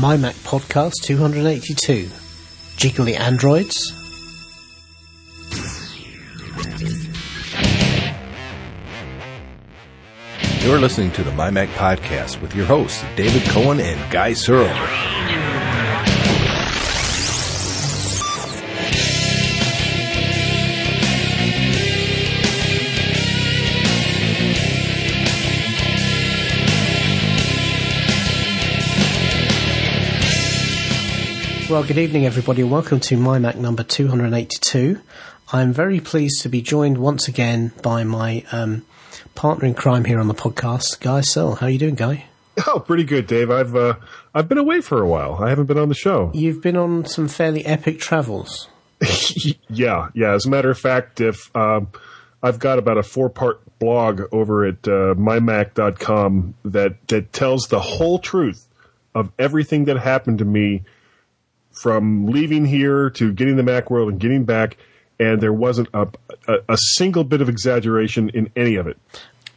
My Mac Podcast 282. Jiggly Androids. You're listening to the My Mac Podcast with your hosts, David Cohen and Guy Searle. Well, good evening, everybody. and Welcome to My Mac number 282. I'm very pleased to be joined once again by my um, partner in crime here on the podcast, Guy Searle. How are you doing, Guy? Oh, pretty good, Dave. I've uh, I've been away for a while. I haven't been on the show. You've been on some fairly epic travels. yeah, yeah. As a matter of fact, if um, I've got about a four part blog over at uh, mymac.com that that tells the whole truth of everything that happened to me from leaving here to getting the Mac World and getting back, and there wasn't a, a, a single bit of exaggeration in any of it.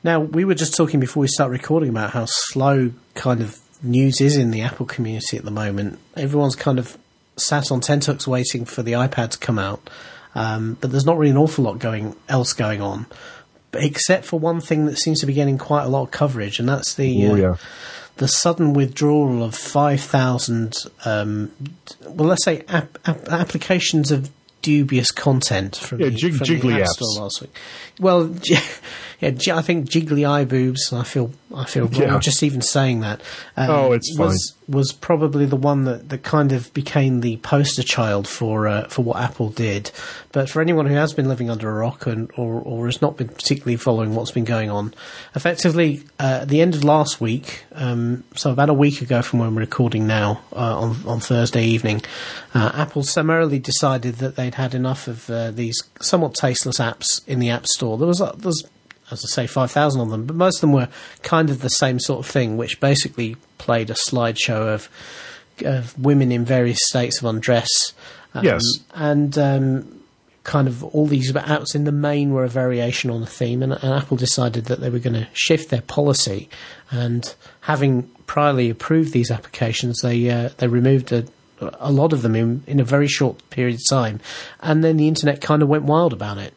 Now, we were just talking before we start recording about how slow kind of news is in the Apple community at the moment. Everyone's kind of sat on tenterhooks waiting for the iPad to come out, um, but there's not really an awful lot going else going on, except for one thing that seems to be getting quite a lot of coverage, and that's the Oh uh, yeah. The sudden withdrawal of 5,000, um, well, let's say ap- ap- applications of dubious content from, Yeah, the, jig- from jiggly the App apps. Store last week. Well, yeah, I think jiggly eye boobs. I feel I feel wrong Yeah. just even saying that. Um, Oh, it's was was probably the one that, that kind of became the poster child for uh, for what Apple did. But for anyone who has been living under a rock and or or has not been particularly following what's been going on, effectively uh, at the end of last week, um, so about a week ago from when we're recording now uh, on on Thursday evening, uh, Apple summarily decided that they'd had enough of uh, these somewhat tasteless apps in the App Store. There was there was as I say, 5,000 of them, but most of them were kind of the same sort of thing, which basically played a slideshow of, of women in various states of undress. Um, Yes. And um, kind of all these apps in the main were a variation on the theme, and, and Apple decided that they were going to shift their policy. And having priorly approved these applications, they, uh, they removed a, a lot of them in, in a very short period of time. And then the internet kind of went wild about it.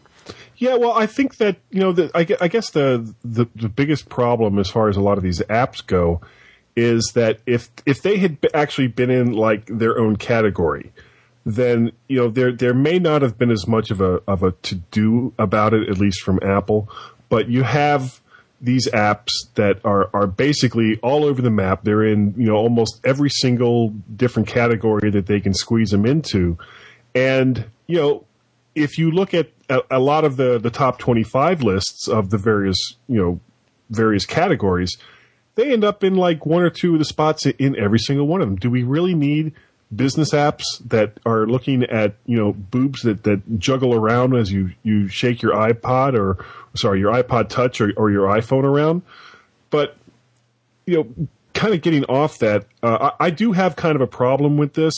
Yeah, well, I think that you know, the, I, I guess the, the the biggest problem as far as a lot of these apps go is that if if they had actually been in like their own category, then you know there there may not have been as much of a of a to do about it, at least from Apple. But you have these apps that are are basically all over the map. They're in you know almost every single different category that they can squeeze them into, and you know if you look at a, a lot of the, the top 25 lists of the various, you know, various categories, they end up in like one or two of the spots in every single one of them. Do we really need business apps that are looking at, you know, boobs that, that juggle around as you, you shake your iPod or, sorry, your iPod touch or, or your iPhone around? But, you know, kind of getting off that, uh, I, I do have kind of a problem with this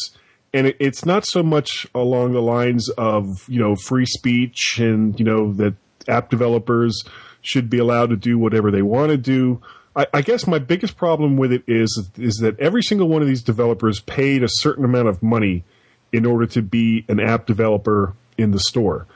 and it, it's not so much along the lines of you know free speech and you know that app developers should be allowed to do whatever they want to do. I, I guess my biggest problem with it is is that every single one of these developers paid a certain amount of money in order to be an app developer in the store.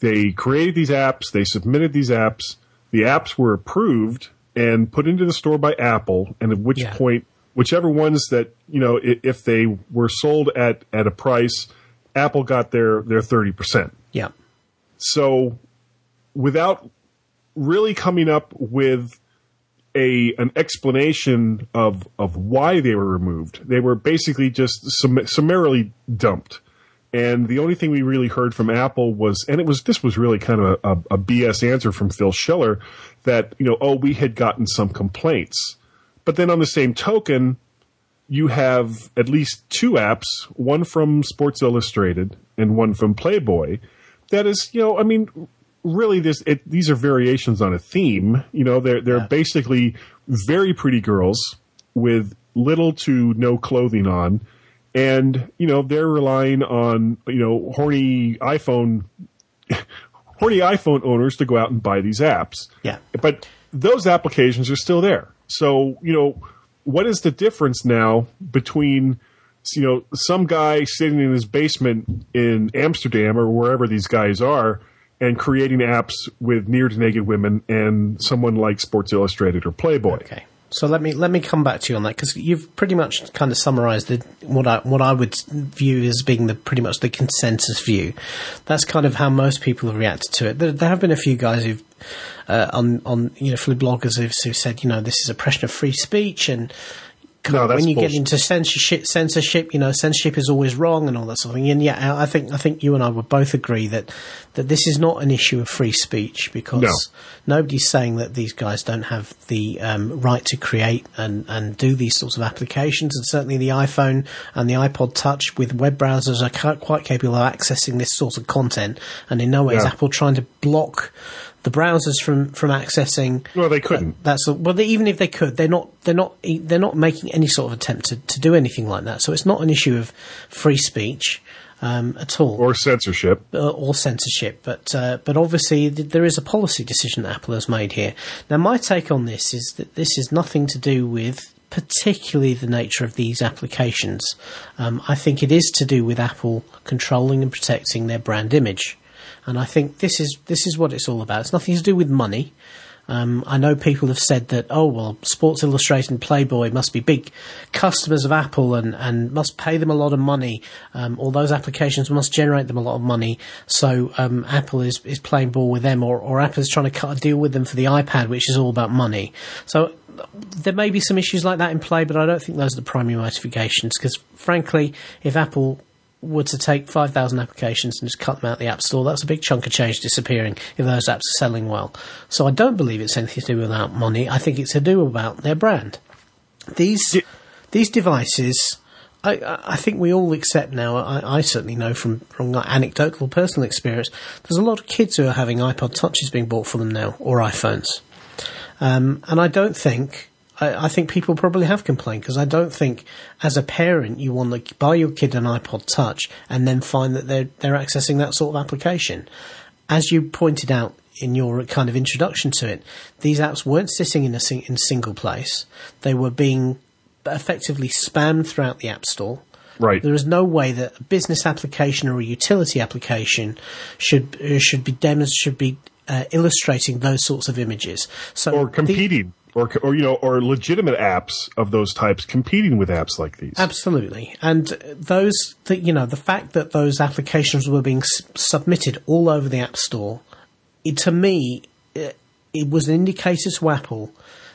They created these apps, they submitted these apps, the apps were approved and put into the store by Apple, and at which Yeah. point whichever ones that you know if they were sold at at a price apple got their their 30% Yeah. so without really coming up with a an explanation of of why they were removed they were basically just sum- summarily dumped. And the only thing we really heard from Apple was, and it was this was really kind of a, a, a BS answer from Phil Schiller that you know, oh, we had gotten some complaints, but then on the same token, you have at least two apps, one from Sports Illustrated and one from Playboy, that is, you know, I mean, really, this it, these are variations on a theme. You know, they're they're Yeah. basically very pretty girls with little to no clothing on, and you know they're relying on you know horny iPhone horny iPhone owners to go out and buy these apps. Yeah. But those applications are still there. So, you know, what is the difference now between you know some guy sitting in his basement in Amsterdam or wherever these guys are and creating apps with near to naked women and someone like Sports Illustrated or Playboy. Okay. So let me let me come back to you on that because you've pretty much kind of summarised what I what I would view as being the pretty much the consensus view. That's kind of how most people have reacted to it. There, there have been a few guys who've uh, on on you know bloggers who've, who've said you know this is oppression of free speech and No, when you bullshit. get into censorship, censorship, you know, censorship is always wrong and all that sort of thing. And yeah, I think I think you and I would both agree that that this is not an issue of free speech because No. nobody's saying that these guys don't have the um, right to create and, and do these sorts of applications. And certainly the iPhone and the iPod Touch with web browsers are quite capable of accessing this sort of content. And in no way is Apple trying to block the browsers from, from accessing Well, they couldn't. that's a, well. They, even if they could, they're not. They're not. They're not making any sort of attempt to, to do anything like that. So it's not an issue of free speech um, at all, or censorship. uh, or censorship. But uh, but obviously th- there is a policy decision that Apple has made here. Now my take on this is that this is nothing to do with particularly the nature of these applications. Um, I think it is to do with Apple controlling and protecting their brand image. And I think this is this is what it's all about. It's nothing to do with money. Um, I know people have said that, oh, well, Sports Illustrated and Playboy must be big customers of Apple and, and must pay them a lot of money. Um, all those applications must generate them a lot of money. So um, Apple is, is playing ball with them, or, or Apple is trying to cut a deal with them for the iPad, which is all about money. So there may be some issues like that in play, but I don't think those are the primary motivations. Because frankly, if Apple were to take 5,000 applications and just cut them out the App Store, that's a big chunk of change disappearing if those apps are selling well. So I don't believe it's anything to do without money. I think it's to do about their brand. These these devices, I- I, I think we all accept now. I, I certainly know from from anecdotal personal experience. There's a lot of kids who are having iPod touches being bought for them now or iPhones, um, and I don't think. I, I think people probably have complained because I don't think, as a parent, you want to buy your kid an iPod Touch and then find that they're they're accessing that sort of application. As you pointed out in your kind of introduction to it, these apps weren't sitting in a sing- in single place. They were being effectively spammed throughout the App Store. Right. There is no way that a business application or a utility application should should be demonst- should be uh, illustrating those sorts of images. So or competing, or or you know, or legitimate apps of those types competing with apps like these. Absolutely, and those, the, you know, the fact that those applications were being s- submitted all over the App Store, it, to me, it, it was an indicator to Apple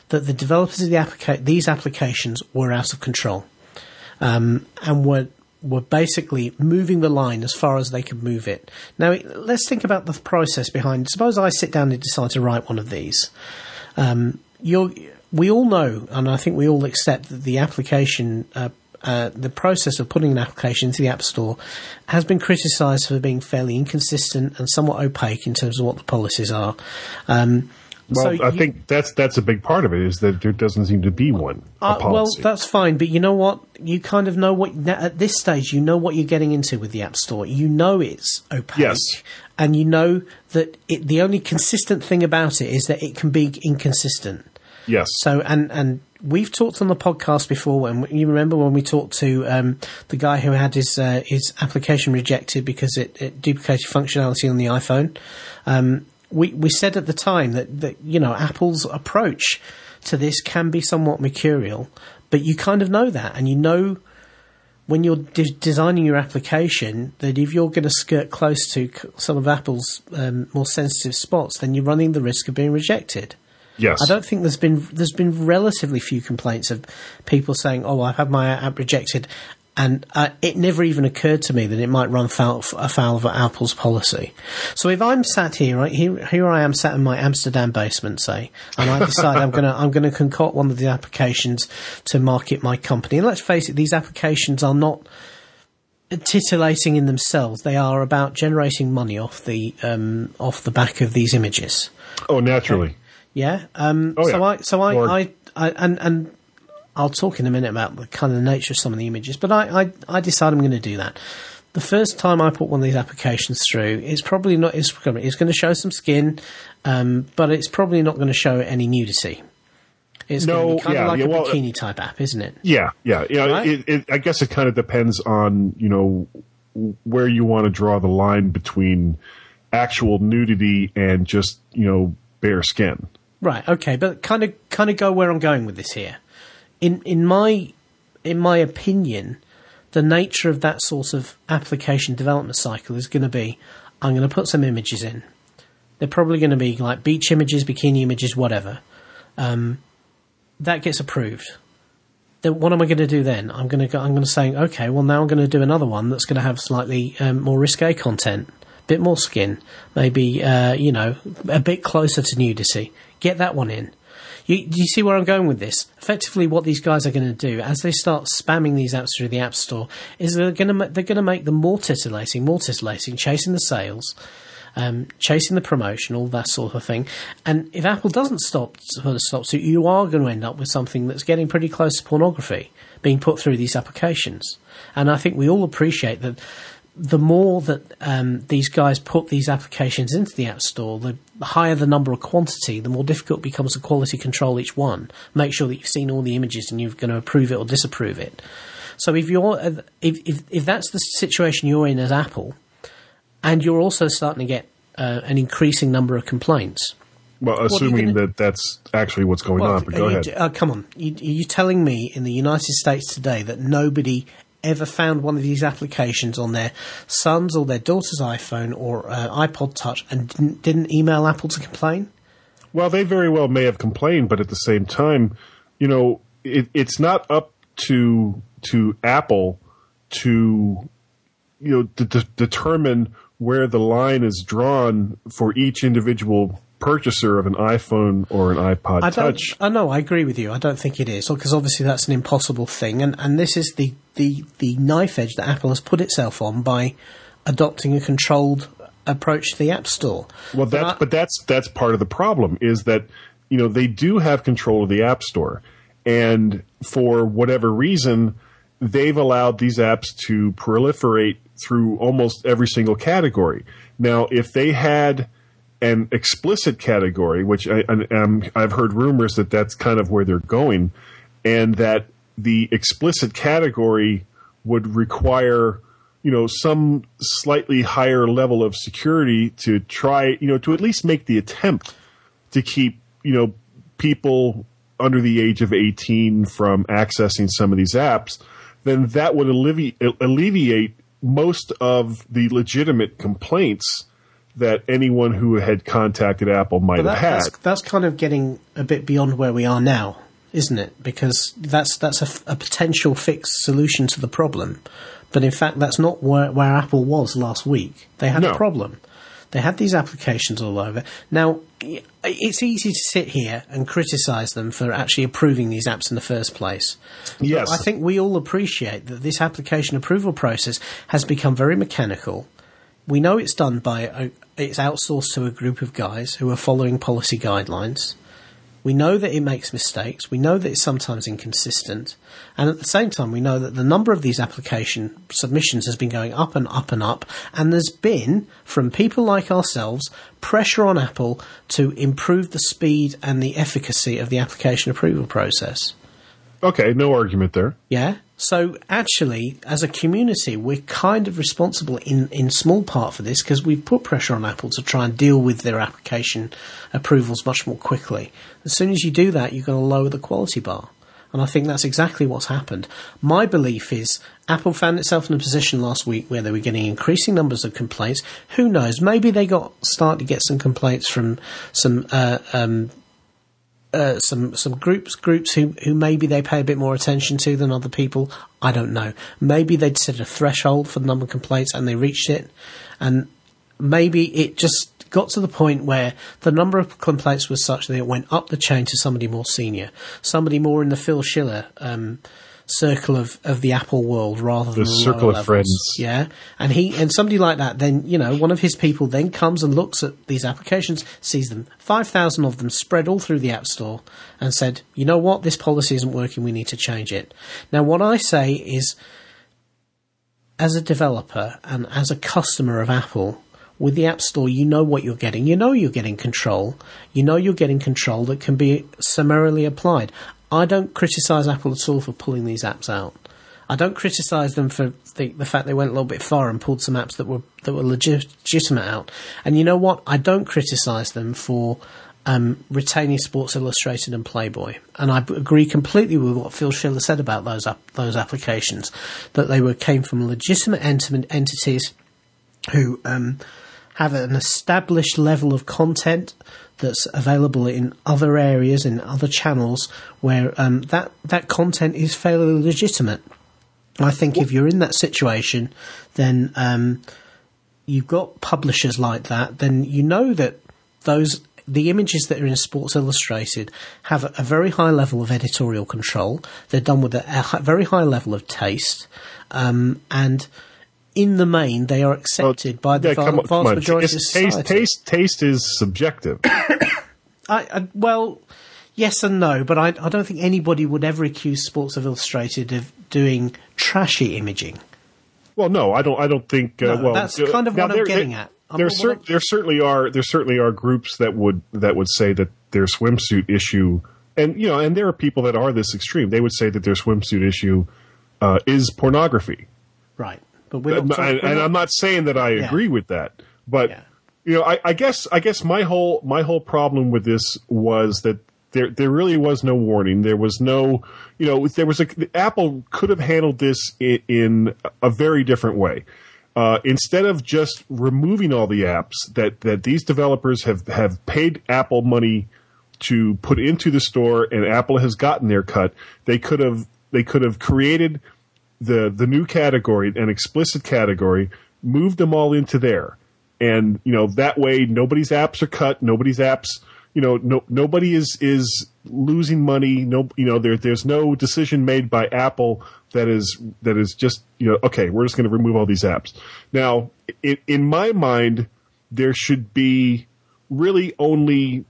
that the developers of the applica- these applications were out of control, um, and were were basically moving the line as far as they could move it. Now, let's think about the process behind. Suppose I sit down and decide to write one of these um, you're, we all know, and I think we all accept that the application, uh, uh, the process of putting an application into the App Store has been criticised for being fairly inconsistent and somewhat opaque in terms of what the policies are. Um, well, so I you- think that's that's a big part of it is that there doesn't seem to be one. uh, well, that's fine, but you know what? You kind of know what at this stage. You know what you're getting into with the App Store. You know it's opaque, Yes. and you know that it, the only consistent thing about it is that it can be inconsistent. Yes. So, and and we've talked on the podcast before. When you remember when we talked to um, the guy who had his uh, his application rejected because it, it duplicated functionality on the iPhone. Um, we we said at the time that that you know Apple's approach to this can be somewhat mercurial, but you kind of know that, and you know when you're de- designing your application that if you're going to skirt close to some of Apple's um, more sensitive spots, then you're running the risk of being rejected. Yes. I don't think there's been there's been relatively few complaints of people saying, "Oh, I've had my app rejected," and uh, it never even occurred to me that it might run foul, afoul of Apple's policy. So if I'm sat here, right here, here I am sat in my Amsterdam basement, say, and I decide I'm gonna I'm gonna concoct one of the applications to market my company. And let's face it, these applications are not titillating in themselves. They are about generating money off the um, off the back of these images. oh, naturally. Yeah. Um, Oh, so yeah. I, so I, I, I, and, and I'll talk in a minute about the kind of nature of some of the images. But I, I, I decide I'm going to do that. The first time I put one of these applications through, it's probably not. It's, it's going to show some skin, um, but it's probably not going to show any nudity. It's No, going to be kind yeah, of like yeah, a well, bikini type app, isn't it? Yeah, yeah, yeah. Right? It, it, I guess it kind of depends on you know where you want to draw the line between actual nudity and just you know bare skin. Right. Okay. But kind of kind of go where I'm going with this here. In in my in my opinion, the nature of that sort of application development cycle is going to be I'm going to put some images in. They're probably going to be like beach images, bikini images, whatever. Um, that gets approved. Then what am I going to do then? I'm going to go, I'm going to say, okay, well now I'm going to do another one that's going to have slightly um, more risque content, a bit more skin, maybe uh, you know a bit closer to nudity. Get that one in. You, do you see where I'm going with this? Effectively, what these guys are going to do as they start spamming these apps through the App Store is they're going to they're going to make them more titillating, more titillating, chasing the sales, um, chasing the promotion, all that sort of thing. And if Apple doesn't stop put stop to, you are going to end up with something that's getting pretty close to pornography being put through these applications. And I think we all appreciate that the more that um, these guys put these applications into the App Store, the higher the number of quantity, the more difficult it becomes to quality control each one. Make sure that you've seen all the images and you're going to approve it or disapprove it. So if you're uh, if if, if that's the situation you're in as Apple, and you're also starting to get uh, an increasing number of complaints. Well, assuming gonna- that that's actually what's going on. But go you, ahead. uh, come on, you, are you telling me in the United States today that nobody ever found one of these applications on their son's or their daughter's iPhone or uh, iPod Touch and didn't, didn't email Apple to complain? Well, they very well may have complained, but at the same time, you know, it, it's not up to to Apple to you know to, de- determine where the line is drawn for each individual purchaser of an iPhone or an iPod I. Touch. I know. I agree with you. I don't think it is because obviously that's an impossible thing, and and this is the the the knife edge that Apple has put itself on by adopting a controlled approach to the App Store. Well, But that's I- but that's that's part of the problem is that you know they do have control of the App Store, and for whatever reason, they've allowed these apps to proliferate through almost every single category. Now, if they had an explicit category, which I, I've heard rumors that that's kind of where they're going, and that the explicit category would require, you know, some slightly higher level of security to try, you know, to at least make the attempt to keep, you know, people under the age of 18 from accessing some of these apps, then that would alleviate most of the legitimate complaints that anyone who had contacted Apple might But have that, had. that's, that's kind of getting a bit beyond where we are now, isn't it? Because that's that's a, a potential fixed solution to the problem, but in fact that's not where, where Apple was last week. They had No. a problem. They had these applications all over. Now it's easy to sit here and criticise them for actually approving these apps in the first place. Yes. I think we all appreciate that this application approval process has become very mechanical. We know it's done by a, it's outsourced to a group of guys who are following policy guidelines. We know that it makes mistakes. We know that it's sometimes inconsistent. And at the same time, we know that the number of these application submissions has been going up and up and up. And there's been, from people like ourselves, pressure on Apple to improve the speed and the efficacy of the application approval process. Okay, no argument there. Yeah. So actually, as a community, we're kind of responsible in, in small part for this because we've put pressure on Apple to try and deal with their application approvals much more quickly. As soon as you do that, you're going to lower the quality bar. And I think that's exactly what's happened. My belief is Apple found itself in a position last week where they were getting increasing numbers of complaints. Who knows? Maybe they got started to get some complaints from some uh, um, uh, some some groups groups who who maybe they pay a bit more attention to than other people. I don't know. Maybe they'd set a threshold for the number of complaints and they reached it, and maybe it just got to the point where the number of complaints was such that it went up the chain to somebody more senior, somebody more in the Phil Schiller um, circle of, of the Apple world rather than The circle of levels. friends. Yeah, and he and somebody like that, then you know, one of his people then comes and looks at these applications, sees them, five thousand of them spread all through the App Store, and said, you know what, this policy isn't working. We need to change it. Now, what I say is, as a developer and as a customer of Apple, with the App Store, you know what you're getting. You know you're getting control. You know you're getting control that can be summarily applied. I don't criticize Apple at all for pulling these apps out. I don't criticize them for the, the fact they went a little bit far and pulled some apps that were that were legit, legitimate out. And you know what? I don't criticize them for um, retaining Sports Illustrated and Playboy. And I agree completely with what Phil Schiller said about those ap- those applications, that they were came from legitimate ent- entities who um, have an established level of content that's available in other areas in other channels where um, that that content is fairly legitimate. I think if you're in that situation, then um, you've got publishers like that. Then you know that those the images that are in Sports Illustrated have a, very high level of editorial control. They're done with a, a very high level of taste, um, and in the main, they are accepted by the Yeah, on, vast majority of Taste, society. taste, taste, taste is subjective. I, I, well, yes and no, but I, I don't think anybody would ever accuse Sports Illustrated of doing trashy imaging. Well, no, I don't. I don't think. Uh, No, well, that's uh, kind of what I'm getting at. I'm- There, cer- there certainly are. There certainly are groups that would that would say that their swimsuit issue, and you know, and there are people that are this extreme. They would say that their swimsuit issue uh, is pornography. Right. But and, not, talking- we're and I'm not saying that I Yeah. agree with that, but Yeah. you know, I, I guess I guess my whole my whole problem with this was that there there really was no warning. There was no, you know, there was a Apple could have handled this in, in a very different way. Uh, instead of just removing all the apps that, that these developers have, have paid Apple money to put into the store and Apple has gotten their cut, they could have they could have created the the new category, an explicit category, moved them all into there. And, you know, that way nobody's apps are cut, nobody's apps, you know, no, nobody is, is losing money. No, you know, there, there's no decision made by Apple that is, that is just, you know, okay, we're just going to remove all these apps. Now, in, in my mind, there should be really only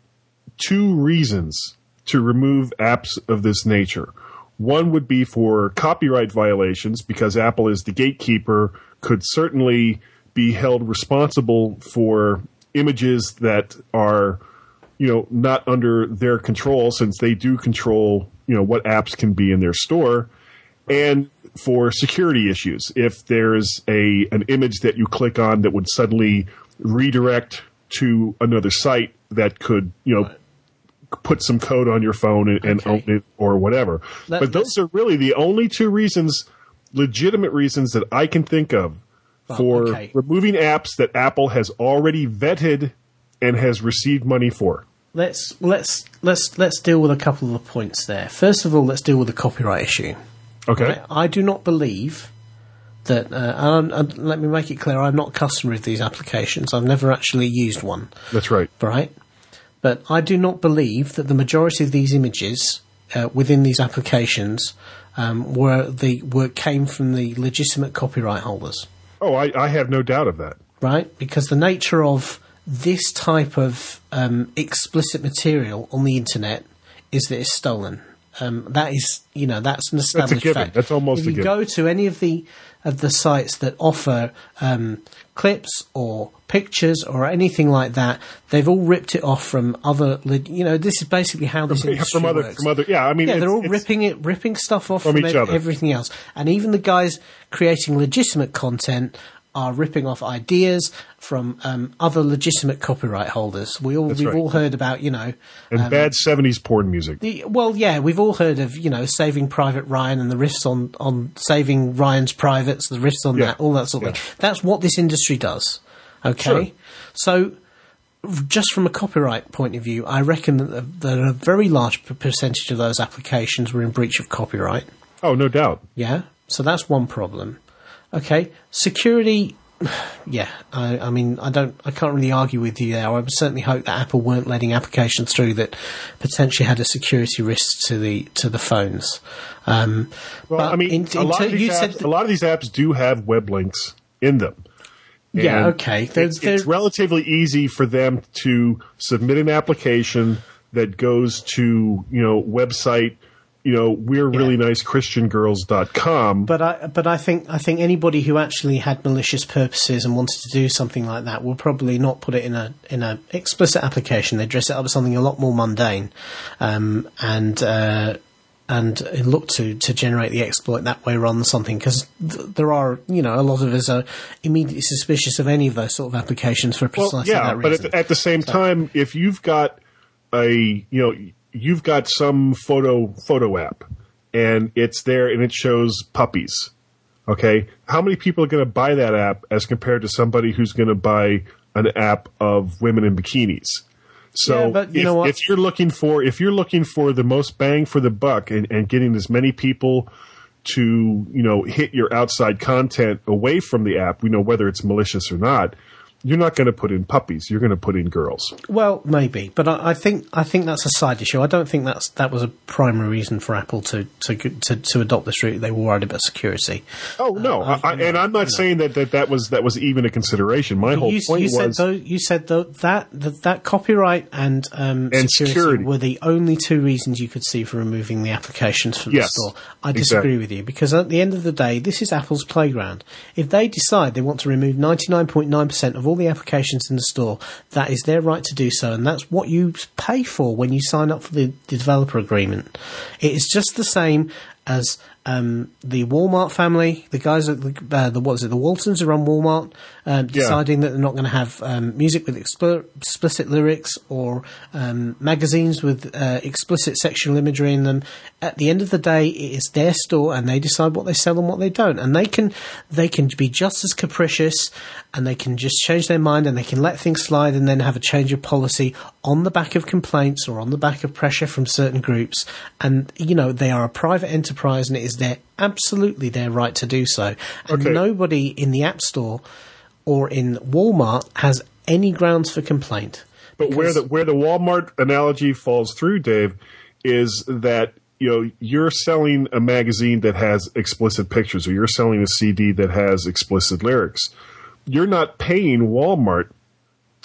two reasons to remove apps of this nature. One would be for copyright violations because Apple is the gatekeeper, could certainly be held responsible for images that are, you know, not under their control since they do control, you know, what apps can be in their store. And for security issues, if there's a an image that you click on that would suddenly redirect to another site that could, you know, put some code on your phone and, and Okay. open it or whatever. Let- but those are really the only two reasons, legitimate reasons that I can think of for okay. removing apps that Apple has already vetted and has received money for. let's let's let's let's deal with a couple of the points there. First of all, let's deal with the copyright issue. Okay. Right? I do not believe that. Uh, and, and let me make it clear: I'm not a customer of these applications. I've never actually used one. That's right. right? But I do not believe that the majority of these images uh, within these applications um, were the were came from the legitimate copyright holders, Oh, I, I have no doubt of that. right? Because the nature of this type of um, explicit material on the internet is that it's stolen. Um, that is, you know, that's an established given. fact. That's almost if a you go to any of the of the sites that offer um, clips or pictures or anything like that, they've all ripped it off from other. You know, this is basically how this industry from other, works. from other, yeah. I mean, yeah, they're all ripping it, ripping stuff off From from, each other. everything else, and even the guys creating legitimate content are ripping off ideas from um, other legitimate copyright holders. We all That's we've right. all heard about, you know, and bad '70s porn music. the, well, yeah, we've all heard of you know Saving Private Ryan and the riffs on on Saving Ryan's Privates, the riffs on Yeah. that, all that sort of Yeah. thing. That's what this industry does. Okay, Sure. so just from a copyright point of view, I reckon that, the, that a very large percentage of those applications were in breach of copyright. Oh, no doubt. Yeah, so that's one problem. Okay, security. Yeah, I, I mean, I don't, I can't really argue with you there. I would certainly hope that Apple weren't letting applications through that potentially had a security risk to the to the phones. Um, Well, but I mean, in- a, lot ter- of these you apps, said a lot of these apps do have web links in them. Yeah, okay. They're- It's, they're- it's relatively easy for them to submit an application that goes to you know website you know, we're really nice Christian girls.com. But I, but I think I think anybody who actually had malicious purposes and wanted to do something like that will probably not put it in a in a explicit application. They dress it up as something a lot more mundane, um, and uh, and look to to generate the exploit that way rather than something because th- there are you know a lot of us are immediately suspicious of any of those sort of applications for precisely well, yeah, that but reason. at the, at the same so. time, if you've got a you know you've got some photo photo app and it's there and it shows puppies. Okay, how many people are going to buy that app as compared to somebody who's going to buy an app of women in bikinis? So yeah, but you if, know what? if you're looking for if you're looking for the most bang for the buck and, and getting as many people to you know hit your outside content away from the app, we know whether it's malicious or not you're not going to put in puppies. You're going to put in girls. Well, maybe, but I, I, think I think that's a side issue. I don't think that's that was a primary reason for Apple to to to, to adopt this route. They were worried about security. Oh no, uh, I, I, and I'm not saying that, that that was that was even a consideration. My whole you, point you was said though, you said though that that, that copyright and um, and security, security, were the only two reasons you could see for removing the applications from yes, the store. I disagree exactly. with you because at the end of the day, this is Apple's playground. If they decide they want to remove 99.9 percent of all the applications in the store. That is their right to do so, and that's what you pay for when you sign up for the, the developer agreement. It is just the same as um, the Walmart family, the guys at the, uh, the what is it, the Waltons are on Walmart, um, deciding yeah. that they're not going to have um, music with expl- explicit lyrics or um, magazines with uh, explicit sexual imagery in them. At the end of the day, it is their store, and they decide what they sell and what they don't, and they can they can be just as capricious, and they can just change their mind, and they can let things slide, and then have a change of policy on the back of complaints or on the back of pressure from certain groups, and you know they are a private enterprise, and it is their absolutely their right to do so, and Okay. nobody in the App Store or in Walmart has any grounds for complaint. But where the where the Walmart analogy falls through, Dave, is that you know you're selling a magazine that has explicit pictures, or you're selling a CD that has explicit lyrics. You're not paying Walmart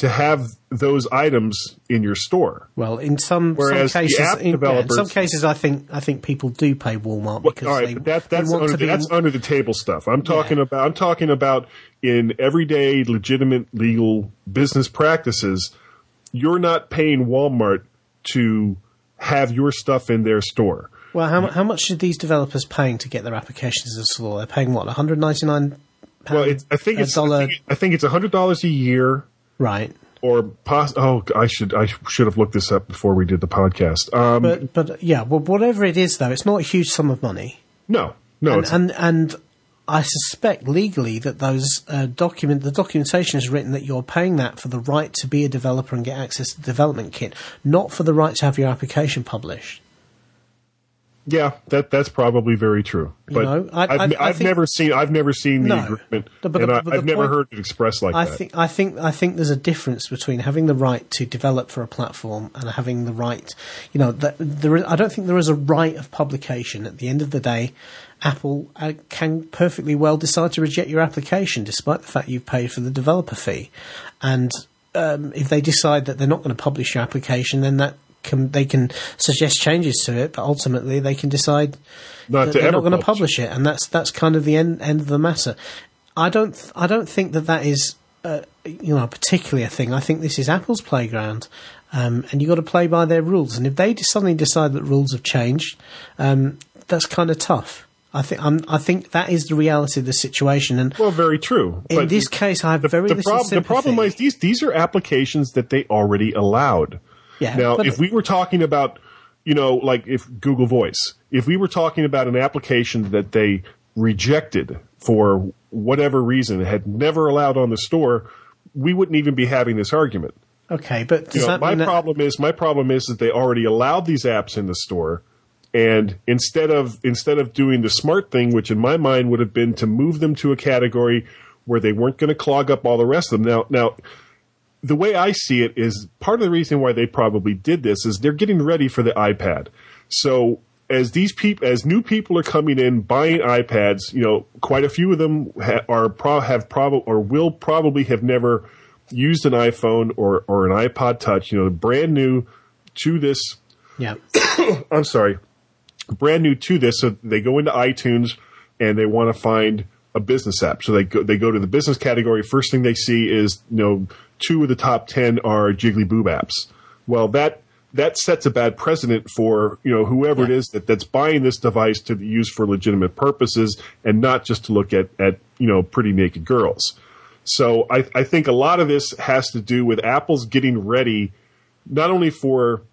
to have those items in your store. Well, in some, Whereas some cases, in, yeah, in some cases, I think I think people do pay Walmart Well, because all right, they, that, they that's want under that's under the table stuff. I'm talking about I'm talking about in everyday legitimate legal business practices. You're not paying Walmart to have your stuff in their store. well, how, how much are these developers paying to get their applications in store? They're paying what 199 Well, I think it's I think, I think it's hundred dollars a year, right? or pos- oh, I should I should have looked this up before we did the podcast. Um, But but yeah, well, whatever it is, though, it's not a huge sum of money. no, no, and, and and I suspect legally that those uh, document the documentation is written that you're paying that for the right to be a developer and get access to the development kit, not for the right to have your application published. Yeah, that that's probably very true. But know, I- I've, I- I I've think- never seen I've never seen the No. agreement, But- but and I, the I've never heard it expressed like I that. think I think I think there's a difference between having the right to develop for a platform and having the right, you know, that there is, I don't think there is a right of publication. At the end of the day, Apple uh, can perfectly well decide to reject your application despite the fact you've paid for the developer fee, and um, if they decide that they're not going to publish your application, then that can, they can suggest changes to it, but ultimately they can decide Not that they're not going to publish it, and that's that's kind of the end end of the matter. I don't th- I don't think that that is uh, you know particularly a thing. I think this is Apple's playground, um, and you've got to play by their rules. And if they suddenly decide that rules have changed, um, that's kind of tough. I think I'm, I think that is the reality of the situation. And well, very true. in but this case, I have the, very the, little prob- the problem is these these are applications that they already allowed. Yeah, Now, if we were talking about, you know, like if Google Voice, if we were talking about an application that they rejected for whatever reason, had never allowed on the store, we wouldn't even be having this argument. okay, but You know, that my that- problem is my problem is that they already allowed these apps in the store, and instead of instead of doing the smart thing, which in my mind would have been to move them to a category where they weren't going to clog up all the rest of them. Now, now the way I see it is part of the reason why they probably did this is they're getting ready for the iPad. So as these people, as new people are coming in buying iPads, you know, quite a few of them ha- are pro- have probably or will probably have never used an iPhone or or an iPod Touch. You know, brand new to this. yeah, I'm sorry, brand new to this. So they go into iTunes and they want to find a business app. So they go, they go to the business category. First thing they see is, you know, two of the top 10 are Jiggly Boob apps. Well, that, that sets a bad precedent for, you know, whoever yeah. it is that, that's buying this device to use for legitimate purposes and not just to look at, at, you know, pretty naked girls. So I, I think a lot of this has to do with Apple's getting ready, not only for,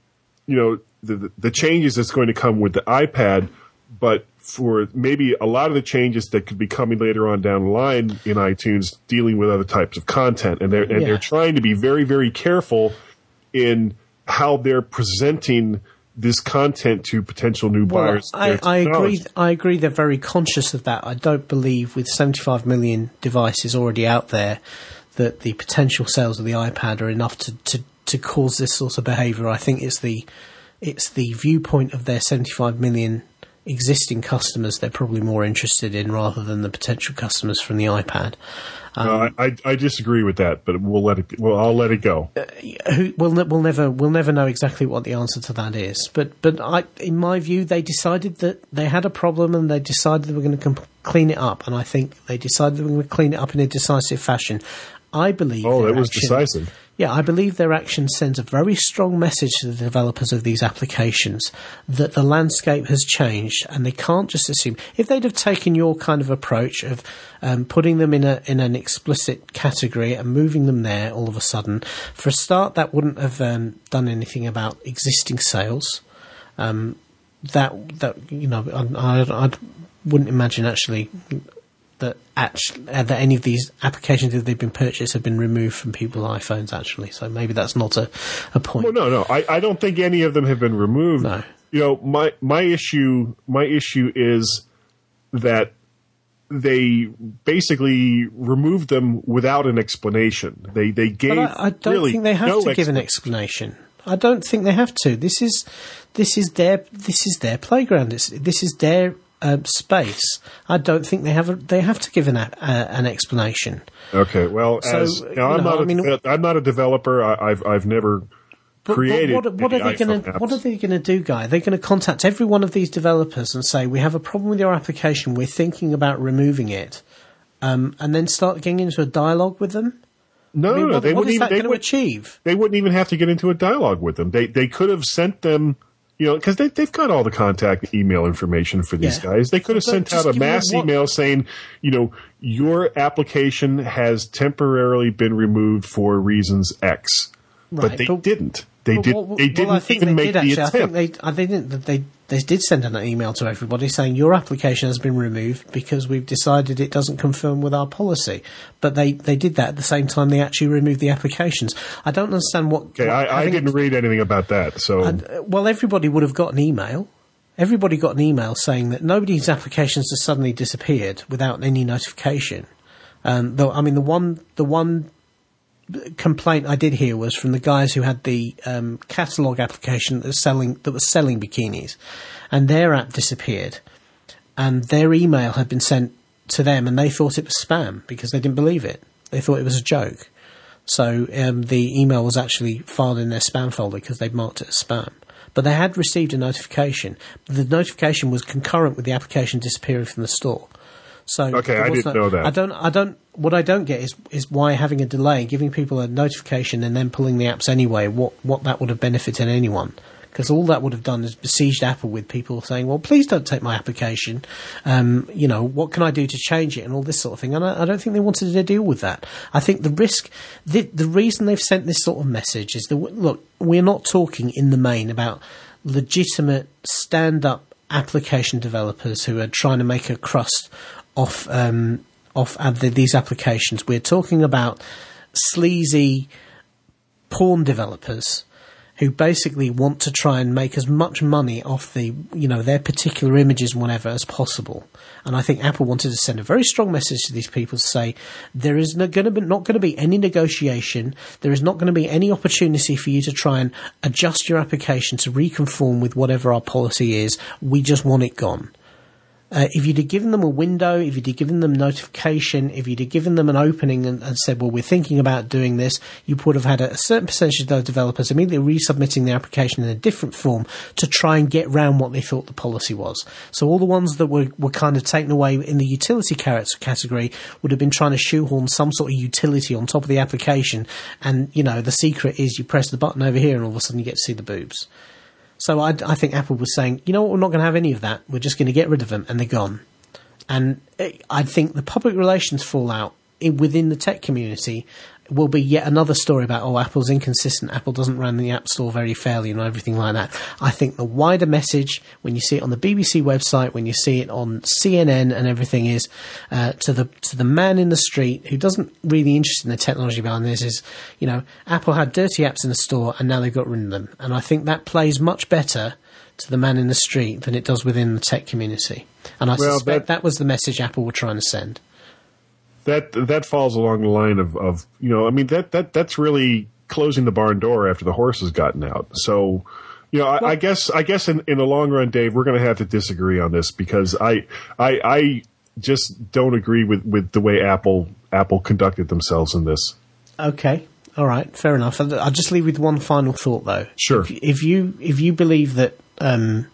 you know, the, the changes that's going to come with the iPad, but for maybe a lot of the changes that could be coming later on down the line in iTunes dealing with other types of content. And they're, and yeah. they're trying to be very, very careful in how they're presenting this content to potential new well, buyers. I, I agree. I agree. They're very conscious of that. I don't believe with 75 million devices already out there that the potential sales of the iPad are enough to, to, to cause this sort of behaviour. I think it's the it's the viewpoint of their 75 million existing customers they're probably more interested in rather than the potential customers from the iPad. Um, no, I, I disagree with that, but we'll let it. Well, I'll let it go. Uh, we'll we'll never we'll never know exactly what the answer to that is. But but I, in my view, they decided that they had a problem and they decided they were going to clean it up. And I think they decided they were going to clean it up in a decisive fashion. I believe. Oh, it was action, decisive. Yeah, I believe their action sends a very strong message to the developers of these applications that the landscape has changed, and they can't just assume. If they'd have taken your kind of approach of um, putting them in a in an explicit category and moving them there all of a sudden, for a start, that wouldn't have um, done anything about existing sales. Um, that that you know, I, I, I wouldn't imagine actually that actually uh, that any of these applications that they've been purchased have been removed from people's iPhones. Actually, so maybe that's not a, a point. Well, no, no, I, I don't think any of them have been removed. No, you know, my my issue my issue is that they basically removed them without an explanation. They they gave. But I, I don't really think they have no to give an explanation. I don't think they have to. This is this is their this is their playground. It's, this is their um, space, I don't think they have a, they have to give an uh, an explanation. Okay, well, so, as, you know, I'm not a, I mean, I'm not a developer. I, have I've never but, created. But what, what are they going to What are they going to do, guy? They're going to contact every one of these developers and say, "We have a problem with your application. We're thinking about removing it," um, and then start getting into a dialogue with them. No, I mean, what, they what is even, to achieve? They wouldn't even have to get into a dialogue with them. They they could have sent them you know, because they, they've got all the contact email information for these yeah. guys. They could have sent out a mass email saying, you know, your application has temporarily been removed for reasons X, right, but they but, didn't. They did. Well, they didn't well, even they make did, the attempt. I think they, they didn't. They they did send an email to everybody saying your application has been removed because we've decided it doesn't confirm with our policy. But they, they did that at the same time they actually removed the applications. I don't understand what. Okay, what, I, I didn't read anything about that. So uh, well, everybody would have got an email. Everybody got an email saying that nobody's applications has suddenly disappeared without any notification. Um, though I mean the one the one complaint I did hear was from the guys who had the um, catalog application that was selling that was selling bikinis, and their app disappeared, and their email had been sent to them, and they thought it was spam because they didn't believe it. They thought it was a joke. So um, the email was actually filed in their spam folder because they'd marked it as spam. But they had received a notification. The notification was concurrent with the application disappearing from the store. So okay, I didn't know that. I don't. I don't. What I don't get is is why having a delay, giving people a notification, and then pulling the apps anyway. What what that would have benefited anyone? Because all that would have done is besieged Apple with people saying, "Well, please don't take my application. Um, you know, what can I do to change it?" and all this sort of thing. And I, I don't think they wanted to deal with that. I think the risk, the the reason they've sent this sort of message is that look, we're not talking in the main about legitimate stand up application developers who are trying to make a crust off um, off these applications. We're talking about sleazy porn developers who basically want to try and make as much money off the you know their particular images and whatever as possible. And I think Apple wanted to send a very strong message to these people to say there is going to be, not going to be any negotiation. There is not going to be any opportunity for you to try and adjust your application to reconform with whatever our policy is. We just want it gone. Uh, if you'd have given them a window, if you'd have given them notification, if you'd have given them an opening and, and said, well, we're thinking about doing this, you would have had a, certain percentage of those developers immediately resubmitting their application in a different form to try and get round what they thought the policy was. So all the ones that were, were kind of taken away in the utility carrots category would have been trying to shoehorn some sort of utility on top of the application. And, you know, the secret is you press the button over here and all of a sudden you get to see the boobs. So I, I think Apple was saying, you know what, we're not going to have any of that. We're just going to get rid of them, and they're gone. And eh, I think the public relations fallout within the tech community will be yet another story about oh Apple's inconsistent, Apple doesn't run the App Store very fairly and everything like that. I think the wider message when you see it on the BBC website, when you see it on CNN and everything is uh, to the to the man in the street who doesn't really interest in the technology behind this is you know Apple had dirty apps in the store and now they've got rid of them, and I think that plays much better to the man in the street than it does within the tech community. And I well, suspect that, that was the message Apple were trying to send that that falls along the line of, of you know I mean that that that's really closing the barn door after the horse has gotten out. So you know, I, I guess I guess in, in the long run, Dave, we're going to have to disagree on this because I I I just don't agree with, with the way Apple Apple conducted themselves in this. Okay, all right, fair enough. I'll just leave with one final thought though. Sure. If, if you if you believe that um,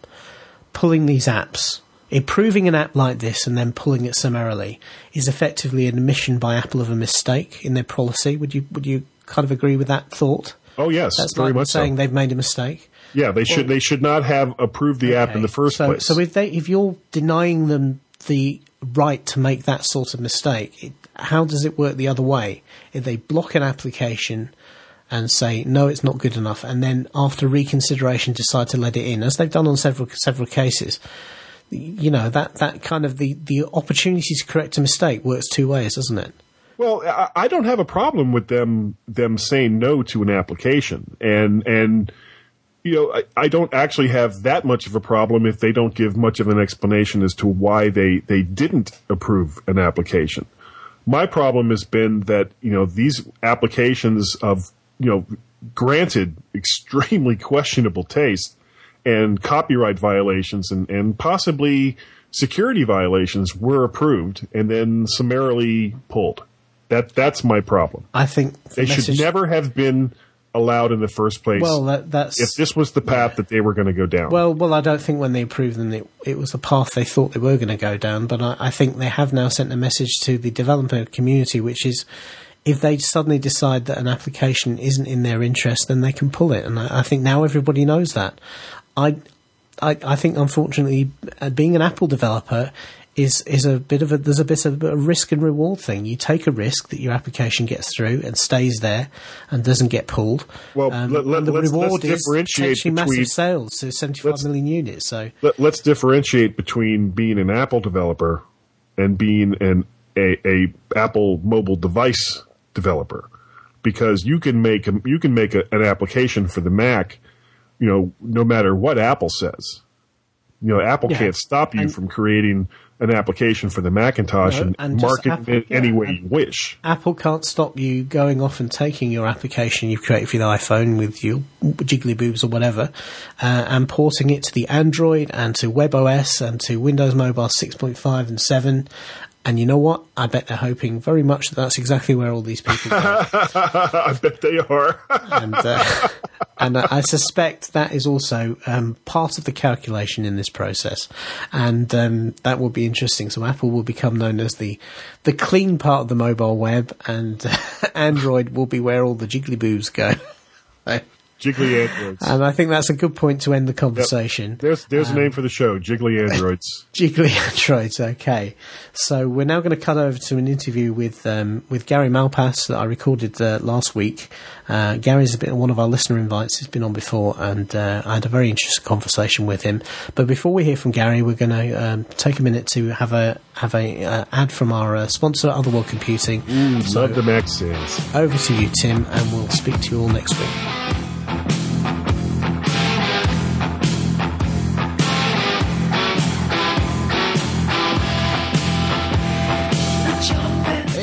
pulling these apps Improving an app like this and then pulling it summarily is effectively an admission by Apple of a mistake in their policy. Would you would you kind of agree with that thought? Oh yes, that's very like much saying so. they've made a mistake. Yeah, they should they should not have approved the okay. app in the first so, place. So if they if you're denying them the right to make that sort of mistake, it, how does it work the other way? If they block an application and say no, it's not good enough, and then after reconsideration decide to let it in, as they've done on several several cases, you know that that kind of the the opportunity to correct a mistake works two ways, doesn't it? Well, I don't have a problem with them them saying no to an application, and and you know I, I don't actually have that much of a problem if they don't give much of an explanation as to why they they didn't approve an application. My problem has been that you know these applications of you know granted extremely questionable taste and copyright violations and, and possibly security violations were approved and then summarily pulled. That that's my problem. I think the they message- should never have been allowed in the first place. Well, that, that's if this was the path yeah. that they were going to go down. Well, well, I don't think when they approved them, it, it was the path they thought they were going to go down. But I, I, think they have now sent a message to the developer community, which is. If they suddenly decide that an application isn't in their interest, then they can pull it, and I, I think now everybody knows that. I, I, I think unfortunately, uh, being an Apple developer is is a bit of a there's a bit of a risk and reward thing. You take a risk that your application gets through and stays there and doesn't get pulled. Well, um, let, let, the let's, reward let's is potentially massive sales, so 75 million units. So let, us differentiate between being an Apple developer and being an a, a Apple mobile device developer, because you can make a, you can make a, an application for the Mac you know, no matter what Apple says. You know, Apple yeah. can't stop you and, from creating an application for the Macintosh no, and, and market Apple, it any yeah, way you wish. Apple can't stop you going off and taking your application you've created for the iPhone with your jiggly boobs or whatever, uh, and porting it to the Android and to WebOS and to Windows Mobile 6.5 and 7 and you know what? I bet they're hoping very much that that's exactly where all these people go. I bet they are. and uh, and I suspect that is also um, part of the calculation in this process. And um, that will be interesting. So Apple will become known as the, the clean part of the mobile web, and uh, Android will be where all the jiggly boobs go. Jiggly androids. And I think that's a good point to end the conversation. Yep. There's there's um, a name for the show, Jiggly Androids. Jiggly Androids. Okay, so we're now going to cut over to an interview with um, with Gary Malpass that I recorded uh, last week. Uh, Gary's been one of our listener invites. He's been on before, and uh, I had a very interesting conversation with him. But before we hear from Gary, we're going to um, take a minute to have a have a uh, ad from our uh, sponsor, Otherworld Computing. Mm, so love the. Over to you, Tim, and we'll speak to you all next week.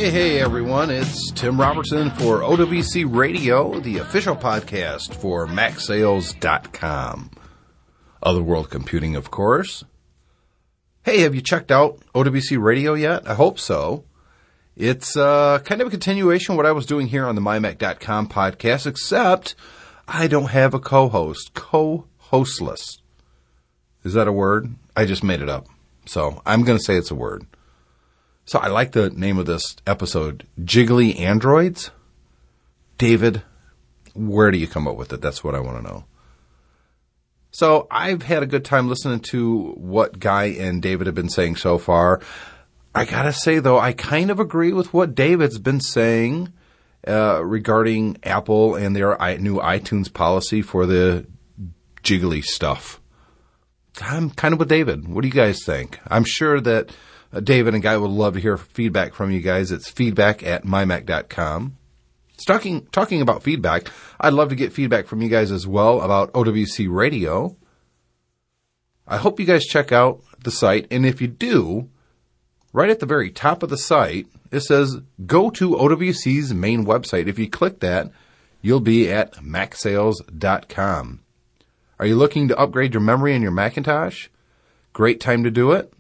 Hey, hey, everyone. It's Tim Robertson for OWC Radio, the official podcast for MacSales.com. Otherworld Computing, of course. Hey, have you checked out OWC Radio yet? I hope so. It's uh, kind of a continuation of what I was doing here on the MyMac.com podcast, except I don't have a co-host. Co-hostless. Is that a word? I just made it up. So I'm going to say it's a word. So I like the name of this episode, Jiggly Androids. David, where do you come up with it? That's what I want to know. So I've had a good time listening to what Guy and David have been saying so far. I gotta say though, I kind of agree with what David's been saying uh, regarding Apple and their new iTunes policy for the jiggly stuff. I'm kind of with David. What do you guys think? I'm sure that uh, David and Guy would love to hear feedback from you guys. It's feedback at mymac.com. Talking, talking about feedback, I'd love to get feedback from you guys as well about OWC Radio. I hope you guys check out the site, and if you do, right at the very top of the site, it says go to OWC's main website. If you click that, you'll be at macsales.com. Are you looking to upgrade your memory in your Macintosh? Great time to do it.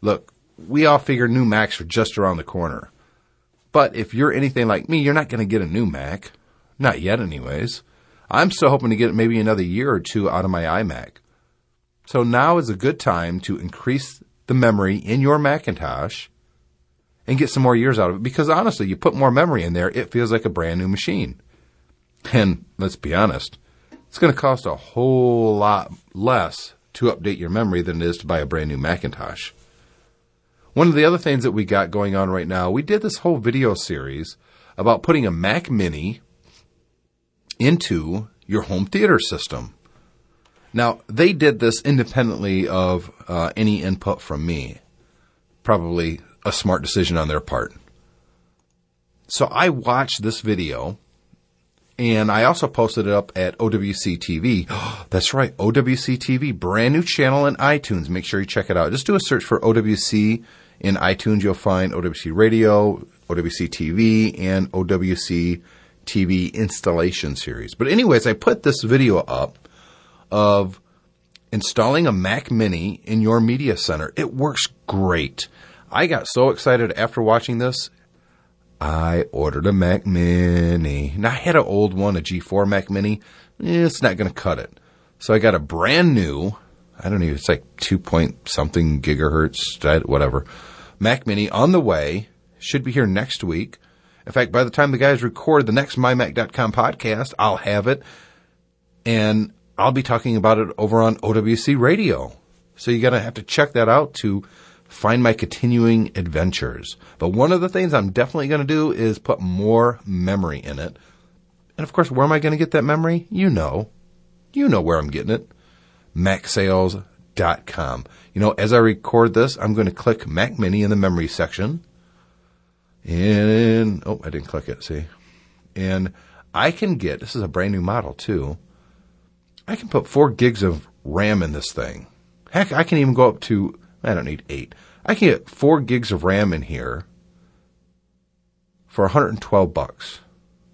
Look, we all figure new Macs are just around the corner. But if you're anything like me, you're not going to get a new Mac. Not yet, anyways. I'm still hoping to get maybe another year or two out of my iMac. So now is a good time to increase the memory in your Macintosh and get some more years out of it because honestly, you put more memory in there, it feels like a brand new machine. And let's be honest, it's going to cost a whole lot less to update your memory than it is to buy a brand new Macintosh. One of the other things that we got going on right now, we did this whole video series about putting a Mac Mini into your home theater system. Now, they did this independently of uh, any input from me. Probably a smart decision on their part. So I watched this video and I also posted it up at OWC TV. That's right, OWC TV, brand new channel in iTunes. Make sure you check it out. Just do a search for OWC in iTunes, you'll find OWC Radio, OWC TV, and OWC TV installation series. But, anyways, I put this video up of installing a Mac Mini in your media center. It works great. I got so excited after watching this. I ordered a Mac Mini. Now, I had an old one, a G4 Mac Mini. It's not going to cut it. So I got a brand new I don't know, it's like 2 point something gigahertz, whatever. Mac Mini on the way, should be here next week. In fact, by the time the guys record the next MyMac.com podcast, I'll have it and I'll be talking about it over on OWC Radio. So you're going to have to check that out to find my continuing adventures. But one of the things I'm definitely gonna do is put more memory in it. And of course, where am I gonna get that memory? You know. You know where I'm getting it macsales.com. You know, as I record this, I'm going to click Mac Mini in the memory section. And, oh, I didn't click it, see? And I can get, this is a brand new model too. I can put four gigs of RAM in this thing. Heck, I can even go up to, I don't need eight. I can get four gigs of RAM in here for 112 bucks.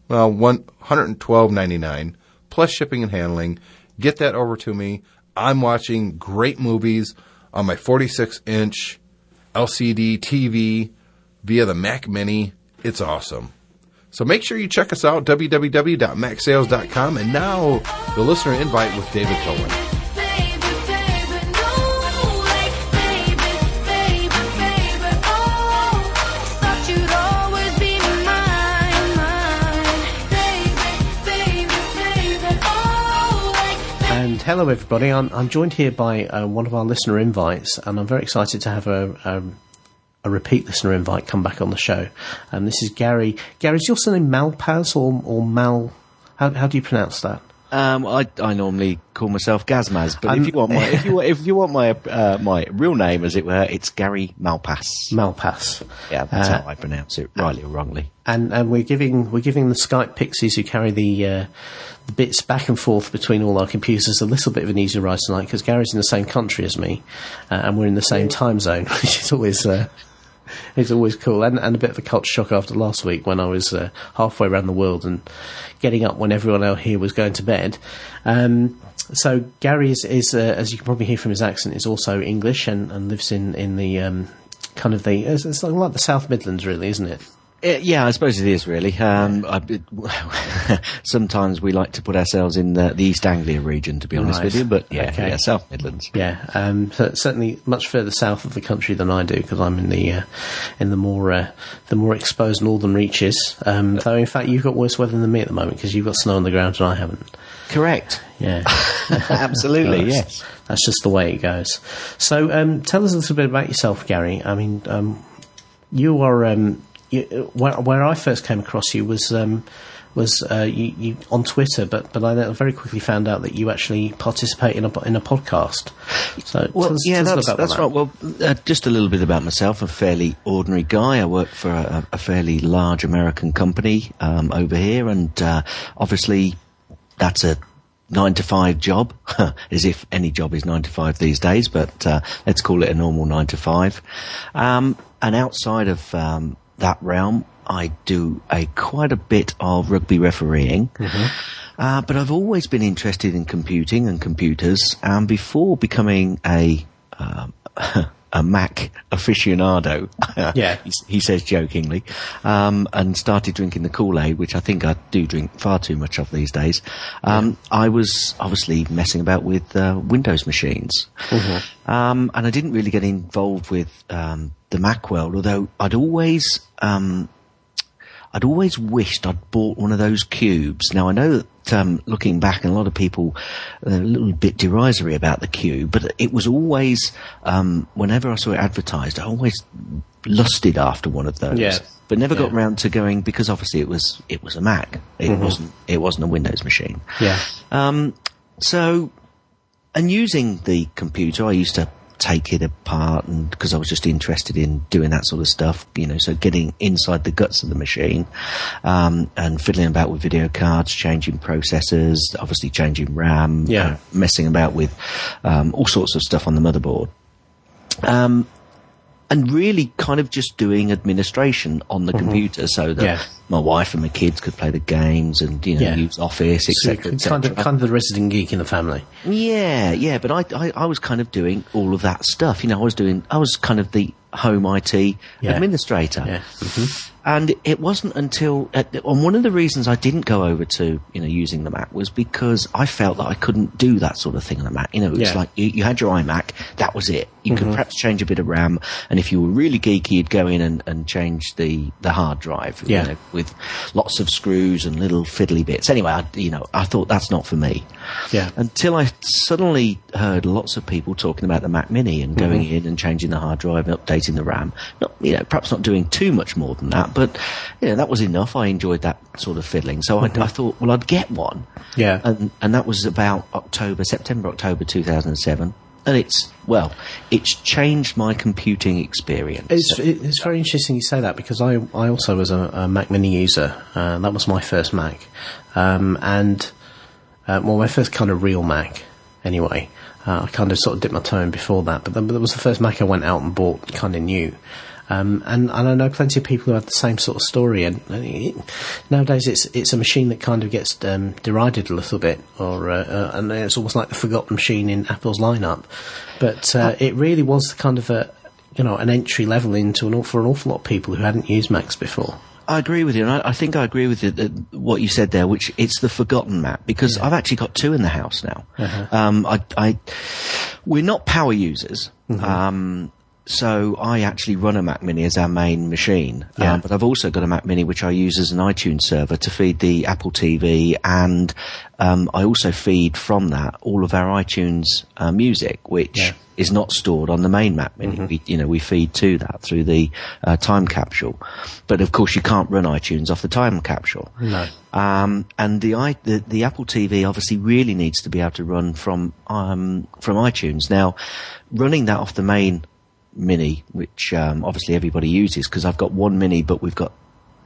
Well, one, 112.99 plus shipping and handling. Get that over to me. I'm watching great movies on my 46 inch LCD TV via the Mac Mini. It's awesome. So make sure you check us out, www.macsales.com. And now the listener invite with David Hello everybody. I'm, I'm joined here by uh, one of our listener invites, and I'm very excited to have a, a, a repeat listener invite come back on the show. And this is Gary. Gary, is your surname Malpaz or, or Mal? How, how do you pronounce that? Um, I, I normally call myself Gazmaz, but if you want my if you if you want my uh, my real name, as it were, it's Gary Malpass. Malpass. Yeah, that's uh, how I pronounce it, rightly or wrongly. And and we're giving we're giving the Skype pixies who carry the, uh, the bits back and forth between all our computers a little bit of an easier ride tonight because Gary's in the same country as me, uh, and we're in the same time zone, which is always it's always cool and, and a bit of a culture shock after last week when I was uh, halfway around the world and getting up when everyone out here was going to bed. Um, so Gary is, is uh, as you can probably hear from his accent, is also English and, and lives in in the um, kind of the it's, it's like the South Midlands, really, isn't it? Uh, yeah, I suppose it is really. Um, I, it, sometimes we like to put ourselves in the, the, East Anglia region, to be honest Right. with you. But yeah, Okay. yeah, South Midlands. Yeah, um, so certainly much further south of the country than I do because I'm in the uh, in the more uh, the more exposed northern reaches. Um, though in fact you've got worse weather than me at the moment because you've got snow on the ground and I haven't. Correct. Yeah, Absolutely. That's- yes. that's just the way it goes. So um, tell us a little bit about yourself, Gary. I mean, um, you are um, you, where, where I first came across you was. Um, was uh, you, you on Twitter, but but I very quickly found out that you actually participate in a in a podcast. So Well, tell us, yeah, tell that's, that's that. right. Well, uh, just a little bit about myself. I'm a fairly ordinary guy. I work for a, a fairly large American company um, over here, and uh, obviously that's a nine to five job, as if any job is nine to five these days. But uh, let's call it a normal nine to five. Um, and outside of um, that realm, I do a quite a bit of rugby refereeing. Uh, but I've always been interested in computing and computers. And before becoming a um, a Mac aficionado, Yeah. he, he says jokingly, um, and started drinking the Kool Aid, which I think I do drink far too much of these days. Um, I was obviously messing about with uh, Windows machines, um, and I didn't really get involved with um, the Mac world, although I'd always um, I'd always wished I'd bought one of those cubes. Now I know that um, looking back, and a lot of people are a little bit derisory about the cube, but it was always um, whenever I saw it advertised, I always lusted after one of those. Yeah. But never got Yeah. round to going because obviously it was it was a Mac. It wasn't it wasn't a Windows machine. Yeah. Um, so, and using the computer, I used to take it apart and because I was just interested in doing that sort of stuff, you know, so getting inside the guts of the machine, um, and fiddling about with video cards, changing processors, obviously changing RAM, Yeah. messing about with, um, all sorts of stuff on the motherboard. Um, and really kind of just doing administration on the computer so that Mm-hmm. Yeah. my wife and my kids could play the games and, you know, Yeah. use Office, etc. you're kind of kind of the resident geek in the family. Yeah, yeah, but I, I, I was kind of doing all of that stuff. You know, I was doing, I was kind of the home IT Yeah. administrator. Yeah. And it wasn't until, uh, and one of the reasons I didn't go over to, you know, using the Mac was because I felt that I couldn't do that sort of thing on a Mac. You know, it's Yeah. Mm-hmm. like you, you had your iMac, that was it. You could perhaps change a bit of RAM, and if you were really geeky, you'd go in and, and change the, the hard drive, Yeah. you know, with lots of screws and little fiddly bits. Anyway, I, you know, I thought that's not for me Yeah. until I suddenly heard lots of people talking about the Mac Mini and going Mm-hmm. in and changing the hard drive and updating the RAM. Not, you know, perhaps not doing too much more than that, but you know, that was enough. I enjoyed that sort of fiddling, so I, I thought, well, I'd get one. Mm-hmm. Yeah. and and that was about October, September, October, two thousand and seven. And it's well, it's changed my computing experience. It's it's very interesting you say that because I I also was a, a Mac Mini user. Uh, that was my first Mac, um, and uh, well, my first kind of real Mac. Anyway, uh, I kind of sort of dipped my toe in before that, but that was the first Mac I went out and bought, kind of new. Um, and, and I know plenty of people who have the same sort of story. And, and it, nowadays, it's it's a machine that kind of gets um, derided a little bit, or uh, uh, and it's almost like the forgotten machine in Apple's lineup. But uh, it really was kind of a you know an entry level into an awful, for an awful lot of people who hadn't used Macs before. I agree with you, and I, I think I agree with you that what you said there, which it's the forgotten map because I've actually got two in the house now. Uh-huh. Um, I, I, we're not power users, Mm-hmm. um, so I actually run a Mac Mini as our main machine. Yeah. Um, but I've also got a Mac Mini which I use as an iTunes server to feed the Apple TV, and um, I also feed from that all of our iTunes uh, music, which Yeah. is not stored on the main Mac Mini. We, you know, we feed to that through the uh, time capsule. But of course, you can't run iTunes off the time capsule. No. Um, and the, i the the Apple TV obviously really needs to be able to run from um, from iTunes. Now, running that off the main Mini, which um, obviously everybody uses, because I've got one Mini, but we've got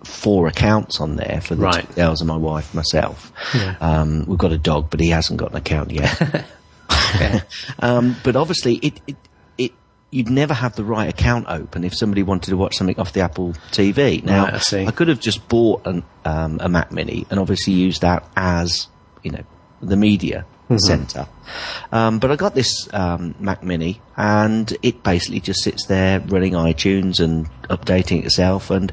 four accounts on there for the Right. two girls and my wife, myself. Um, we've got a dog, but he hasn't got an account yet. um, but obviously, it, it, it, you'd never have the right account open if somebody wanted to watch something off the Apple TV. Now, Right, I see. could have just bought an, um, a Mac Mini and obviously used that as, you know, the media center. Um, but I got this um, Mac Mini, and it basically just sits there running iTunes and updating itself. And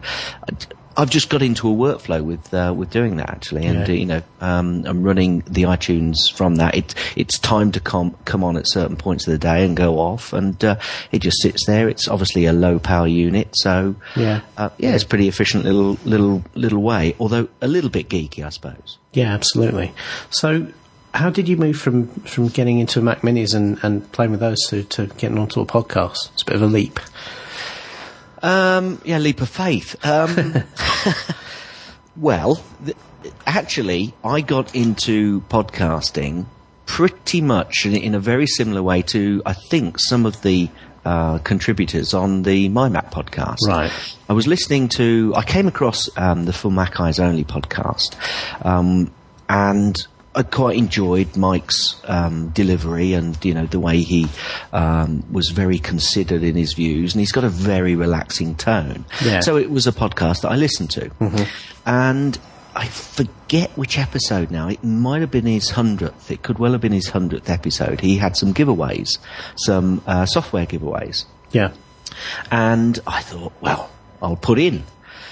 I've just got into a workflow with uh, with doing that actually, and Yeah. uh, you know, um, I'm running the iTunes from that. It, it's time to com- come on at certain points of the day and go off, and uh, it just sits there. It's obviously a low power unit, so Yeah. uh, yeah, it's pretty efficient little little little way. Although a little bit geeky, I suppose. Yeah, absolutely. So, how did you move from, from getting into Mac Minis and, and playing with those to, to getting onto a podcast? It's a bit of a leap. Um, yeah, leap of faith. Um, well, th- actually, I got into podcasting pretty much in, in a very similar way to, I think, some of the uh, contributors on the MyMac podcast. Right. I was listening to, I came across um, the For Mac Eyes Only podcast, um, and I quite enjoyed Mike's um, delivery and you know the way he um, was very considered in his views, and he's got a very relaxing tone. Yeah. So it was a podcast that I listened to, and I forget which episode now. It might have been his hundredth. It could well have been his hundredth episode. He had some giveaways, some uh, software giveaways. Yeah. And I thought, well, I'll put in.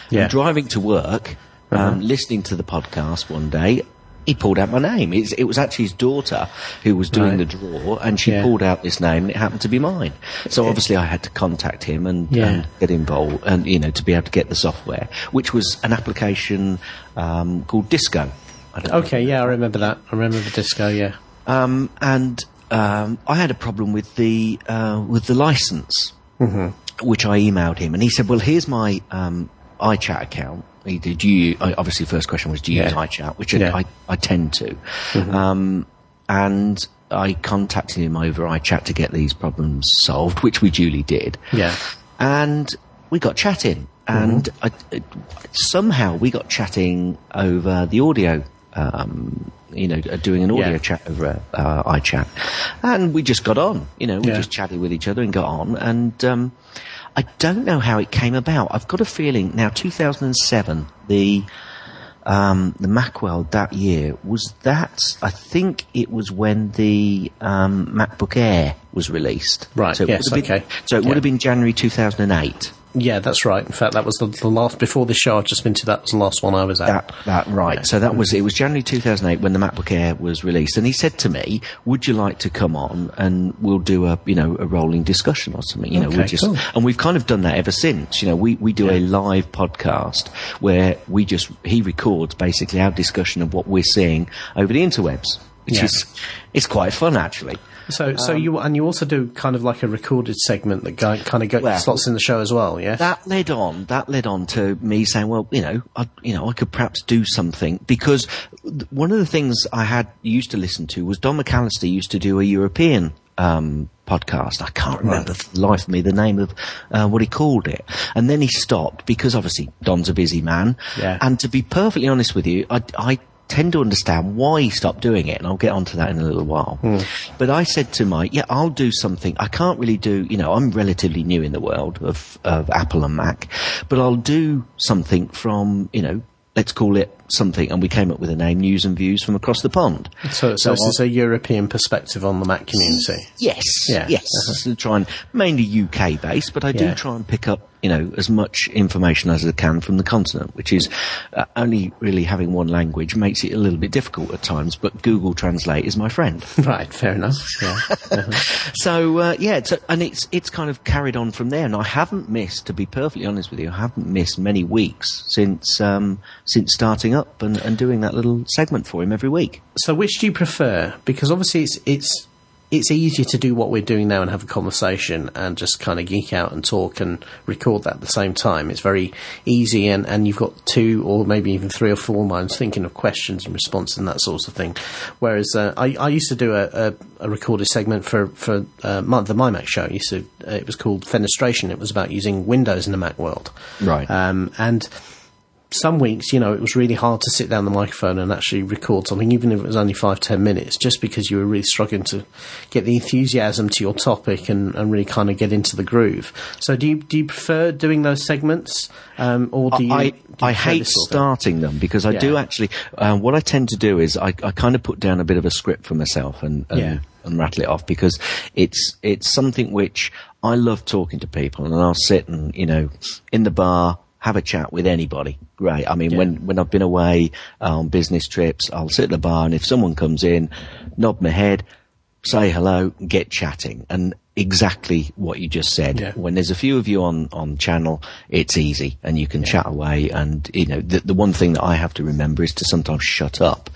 Yeah. Driving to work, um, listening to the podcast one day, he pulled out my name. It's, it was actually his daughter who was doing Right. the draw, and she Yeah. pulled out this name, and it happened to be mine. So obviously, I had to contact him and, Yeah. and get involved, and you know, to be able to get the software, which was an application um, called Disco. I don't know Okay, yeah, I remember that. I remember disco, yeah. um, and um, I had a problem with the uh, with the license, which I emailed him, and he said, "Well, here's my um, iChat account." He did. Do you I- obviously first question was, "Do you use Yeah. iChat?" Which Yeah. I, I tend to, um, and I contacted him over iChat to get these problems solved, which we duly did Yeah. and we got chatting, and I, it, somehow we got chatting over the audio. Um, you know, uh, doing an audio Yeah. chat over uh, iChat, and we just got on. You know, we just chatted with each other and got on. And um, I don't know how it came about. I've got a feeling now. 2007, the um, the Macworld that year was that. I think it was when the um, MacBook Air was released. Right, So it yes, been- okay. So it Yeah. would have been January 2008. Yeah, that's right. In fact, that was the, the last, before this show I've just been to, that was the last one I was at. That, that right. So that was it. Was January 2008 when the MacBook Air was released, and he said to me, "Would you like to come on and we'll do a you know a rolling discussion or something?" You know, we just cool. and we've kind of done that ever since. You know, we we do a live podcast where we just he records basically our discussion of what we're seeing over the interwebs, which Yeah. is it's quite fun actually. So, so you and you also do kind of like a recorded segment that guy, kind of go, Well, slots in the show as well, yeah. that led on that led on to me saying well you know I, you know I could perhaps do something. Because one of the things I had used to listen to was Don McAllister used to do a European um, podcast. I can't remember for the life of me the name of uh, what he called it. And then he stopped because obviously Don's a busy man. Yeah. and to be perfectly honest with you I, I tend to understand why he stopped doing it, and I'll get onto that in a little while. Hmm. But I said to Mike, yeah, I'll do something. I can't really do, you know, I'm relatively new in the world of, of Apple and Mac, but I'll do something from, you know, let's call it something, and we came up with a name, News and Views from Across the Pond. so, so this is a European perspective on the Mac community. Yes, Yeah. yes. Uh-huh. To try and mainly UK based, but I do Yeah. try and pick up, you know, as much information as I can from the continent, which is uh, only really having one language makes it a little bit difficult at times. But Google Translate is my friend. Right, fair enough. Yeah. so uh, yeah, and it's it's kind of carried on from there. And I haven't missed, to be perfectly honest with you, I haven't missed many weeks since um, since starting up and, and doing that little segment for him every week. So, which do you prefer? Because obviously, it's it's it's easier to do what we're doing now and have a conversation and just kind of geek out and talk and record that at the same time. It's very easy, and, and you've got two or maybe even three or four minds thinking of questions and response and that sort of thing. Whereas uh, I, I used to do a, a, a recorded segment for for uh, my, the MyMac show. It used to uh, it was called Fenestration. It was about using Windows in the Mac world. Right. Um, and some weeks, you know, it was really hard to sit down the microphone and actually record something, even if it was only five, ten minutes, just because you were really struggling to get the enthusiasm to your topic and, and really kind of get into the groove. So, do you do you prefer doing those segments, um, or do you? I, do you I hate starting them because I do actually. Uh, what I tend to do is I, I kind of put down a bit of a script for myself and and, Yeah. and rattle it off because it's it's something which I love talking to people and I'll sit and you know in the bar have a chat with anybody. Great. I mean, Yeah. when when I've been away uh, on business trips, I'll sit at the bar and if someone comes in, nod my head, say hello, get chatting, and exactly what you just said. Yeah. When there's a few of you on on channel, it's easy and you can chat away. And you know, the the one thing that I have to remember is to sometimes shut up.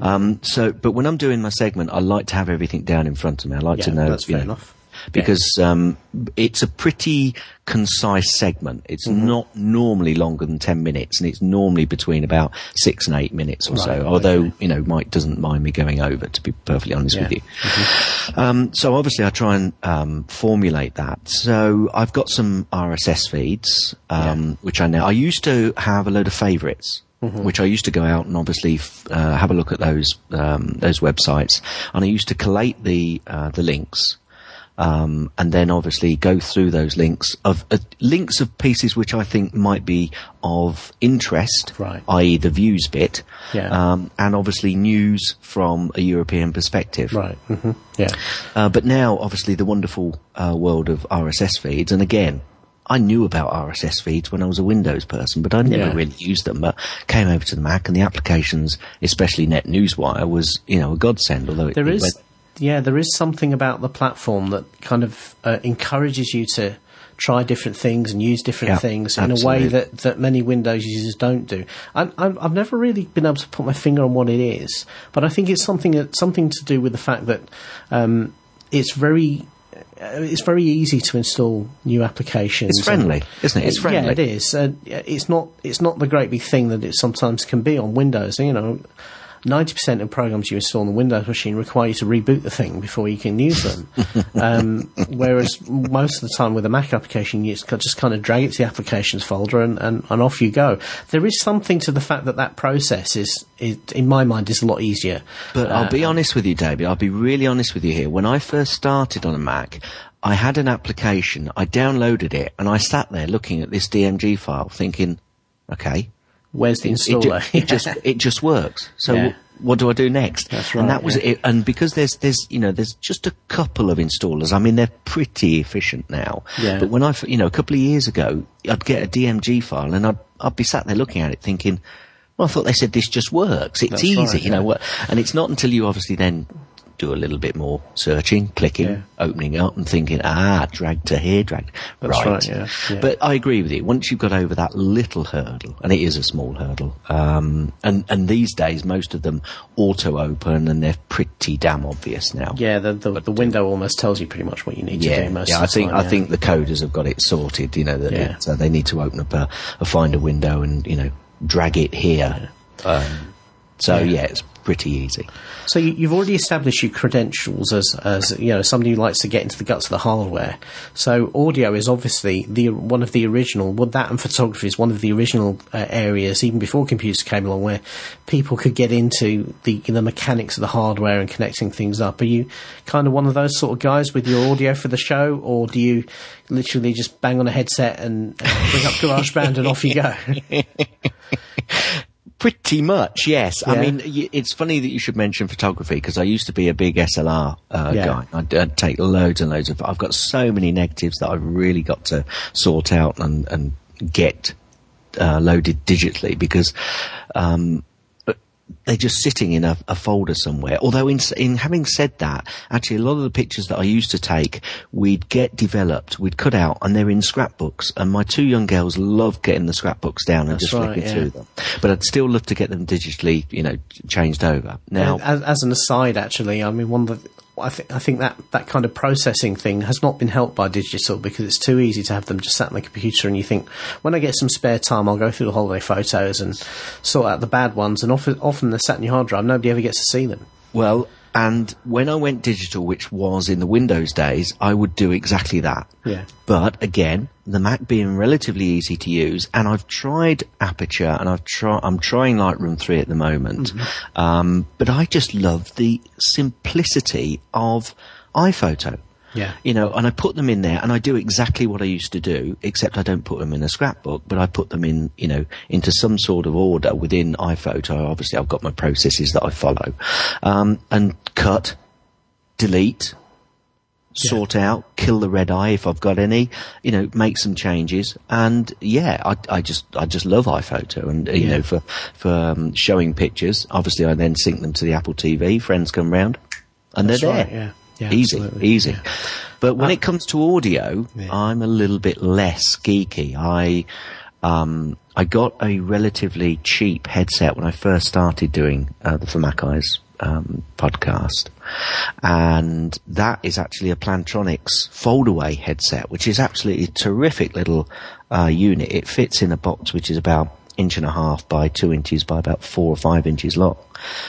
Um, so, but when I'm doing my segment, I like to have everything down in front of me. I like to know. that's fair know, enough. Because um, it's a pretty concise segment. It's Mm-hmm. not normally longer than 10 minutes, and it's normally between about six and eight minutes or so, Right, although, okay. you know, Mike doesn't mind me going over, to be perfectly honest with Yeah. you. Um, so obviously I try and um, formulate that. So I've got some RSS feeds, um, which I now, I used to have a load of favorites. Mm-hmm. Which I used to go out and obviously f- uh, have a look at those um, those websites, and I used to collate the uh, the links, um, and then obviously go through those links of uh, links of pieces which I think might be of interest, Right. i.e. the views bit, Yeah. um, and obviously news from a European perspective. Right. hmm Yeah. Uh, but now, obviously, the wonderful uh, world of RSS feeds, and again, I knew about RSS feeds when I was a Windows person, but I never Yeah. really used them. But came over to the Mac, and the applications, especially NetNewsWire, was you know a godsend. Although it, There it is, went- yeah, there is something about the platform that kind of uh, encourages you to try different things and use different Yeah, things in a way that, that many Windows users don't do. I'm, I've never really been able to put my finger on what it is, but I think it's something that, something to do with the fact that um, it's very. Uh, it's very easy to install new applications. It's friendly, isn't it? It's friendly. Yeah, it is. Uh, it's not. It's not the great big thing that it sometimes can be on Windows. You know, ninety percent of programs you install on the Windows machine require you to reboot the thing before you can use them. um, whereas most of the time with a Mac application, you just kind of drag it to the applications folder and, and, and off you go. There is something to the fact that that process is, is in my mind, is a lot easier. But I'll Uh, be honest with you, David. I'll be really honest with you here. When I first started on a Mac, I had an application. I downloaded it, and I sat there looking at this DMG file, thinking, "Okay, Where's the it, installer? it just it just works. So Yeah. wh- what do I do next? That's right. And that was yeah. it. And because there's there's you know there's just a couple of installers. I mean they're pretty efficient now. Yeah. But when I you know a couple of years ago I'd get a DMG file and I'd I'd be sat there looking at it thinking. Well, I thought they said this just works. It's That's easy, right, you know. yeah. And it's not until you obviously then do a little bit more searching, clicking, Yeah. opening up, and thinking, ah, drag to here, drag. That's right, yeah, yeah. But I agree with you. Once you've got over that little hurdle, and it is a small hurdle, um, and and these days most of them auto open and they're pretty damn obvious now. yeah, the, the, the window almost tells you pretty much what you need to do most yeah. of I the think time, I think the coders have got it sorted. You know that it, uh, they need to open up a, a Finder window and you know drag it here. Um, so Yeah. yeah, it's pretty easy. So you, you've already established your credentials as, as you know somebody who likes to get into the guts of the hardware. So audio is obviously the one of the original. Well, that and photography is one of the original uh, areas, even before computers came along, where people could get into the the mechanics of the hardware and connecting things up. Are you kind of one of those sort of guys with your audio for the show, or do you literally just bang on a headset and, and bring up GarageBand and off you go? Pretty much, yes. I mean, it's funny that you should mention photography because I used to be a big SLR uh, Yeah. guy. I'd, I'd take loads and loads of. I've got so many negatives that I've really got to sort out and and get uh, loaded digitally because. Um, they're just sitting in a, a folder somewhere. Although, in, in having said that, actually, a lot of the pictures that I used to take, we'd get developed, we'd cut out, and they're in scrapbooks. And my two young girls love getting the scrapbooks down and That's just right, flicking yeah. through them. But I'd still love to get them digitally, you know, changed over. Now, as, as an aside, actually, I mean, one of the, I think I think that that kind of processing thing has not been helped by digital because it's too easy to have them just sat on the computer. And you think, when I get some spare time, I'll go through the holiday photos and sort out the bad ones. And often, often they're sat in your hard drive. Nobody ever gets to see them. well, And when I went digital, which was in the Windows days, I would do exactly that. Yeah. But again, the Mac being relatively easy to use, and I've tried Aperture and I've tried, I'm trying Lightroom 3 at the moment. Um, but I just love the simplicity of iPhoto. Yeah. You know, and I put them in there and I do exactly what I used to do, except I don't put them in a scrapbook, but I put them in, you know, into some sort of order within iPhoto. Obviously I've got my processes that I follow. Um, and cut, delete, sort out, kill the red eye if I've got any, you know, make some changes. And yeah, I, I just, I just love iPhoto and, you Yeah. know, for, for um, showing pictures. Obviously I then sync them to the Apple TV. Friends come round and That's they're right, there. yeah. Yeah, easy, absolutely. easy. But when it comes to audio, Yeah. I'm a little bit less geeky. I, um, I got a relatively cheap headset when I first started doing uh, the For Mac Eyes um, podcast, and that is actually a Plantronics foldaway headset, which is absolutely a terrific little uh, unit. It fits in a box which is about inch and a half by two inches by about four or five inches long,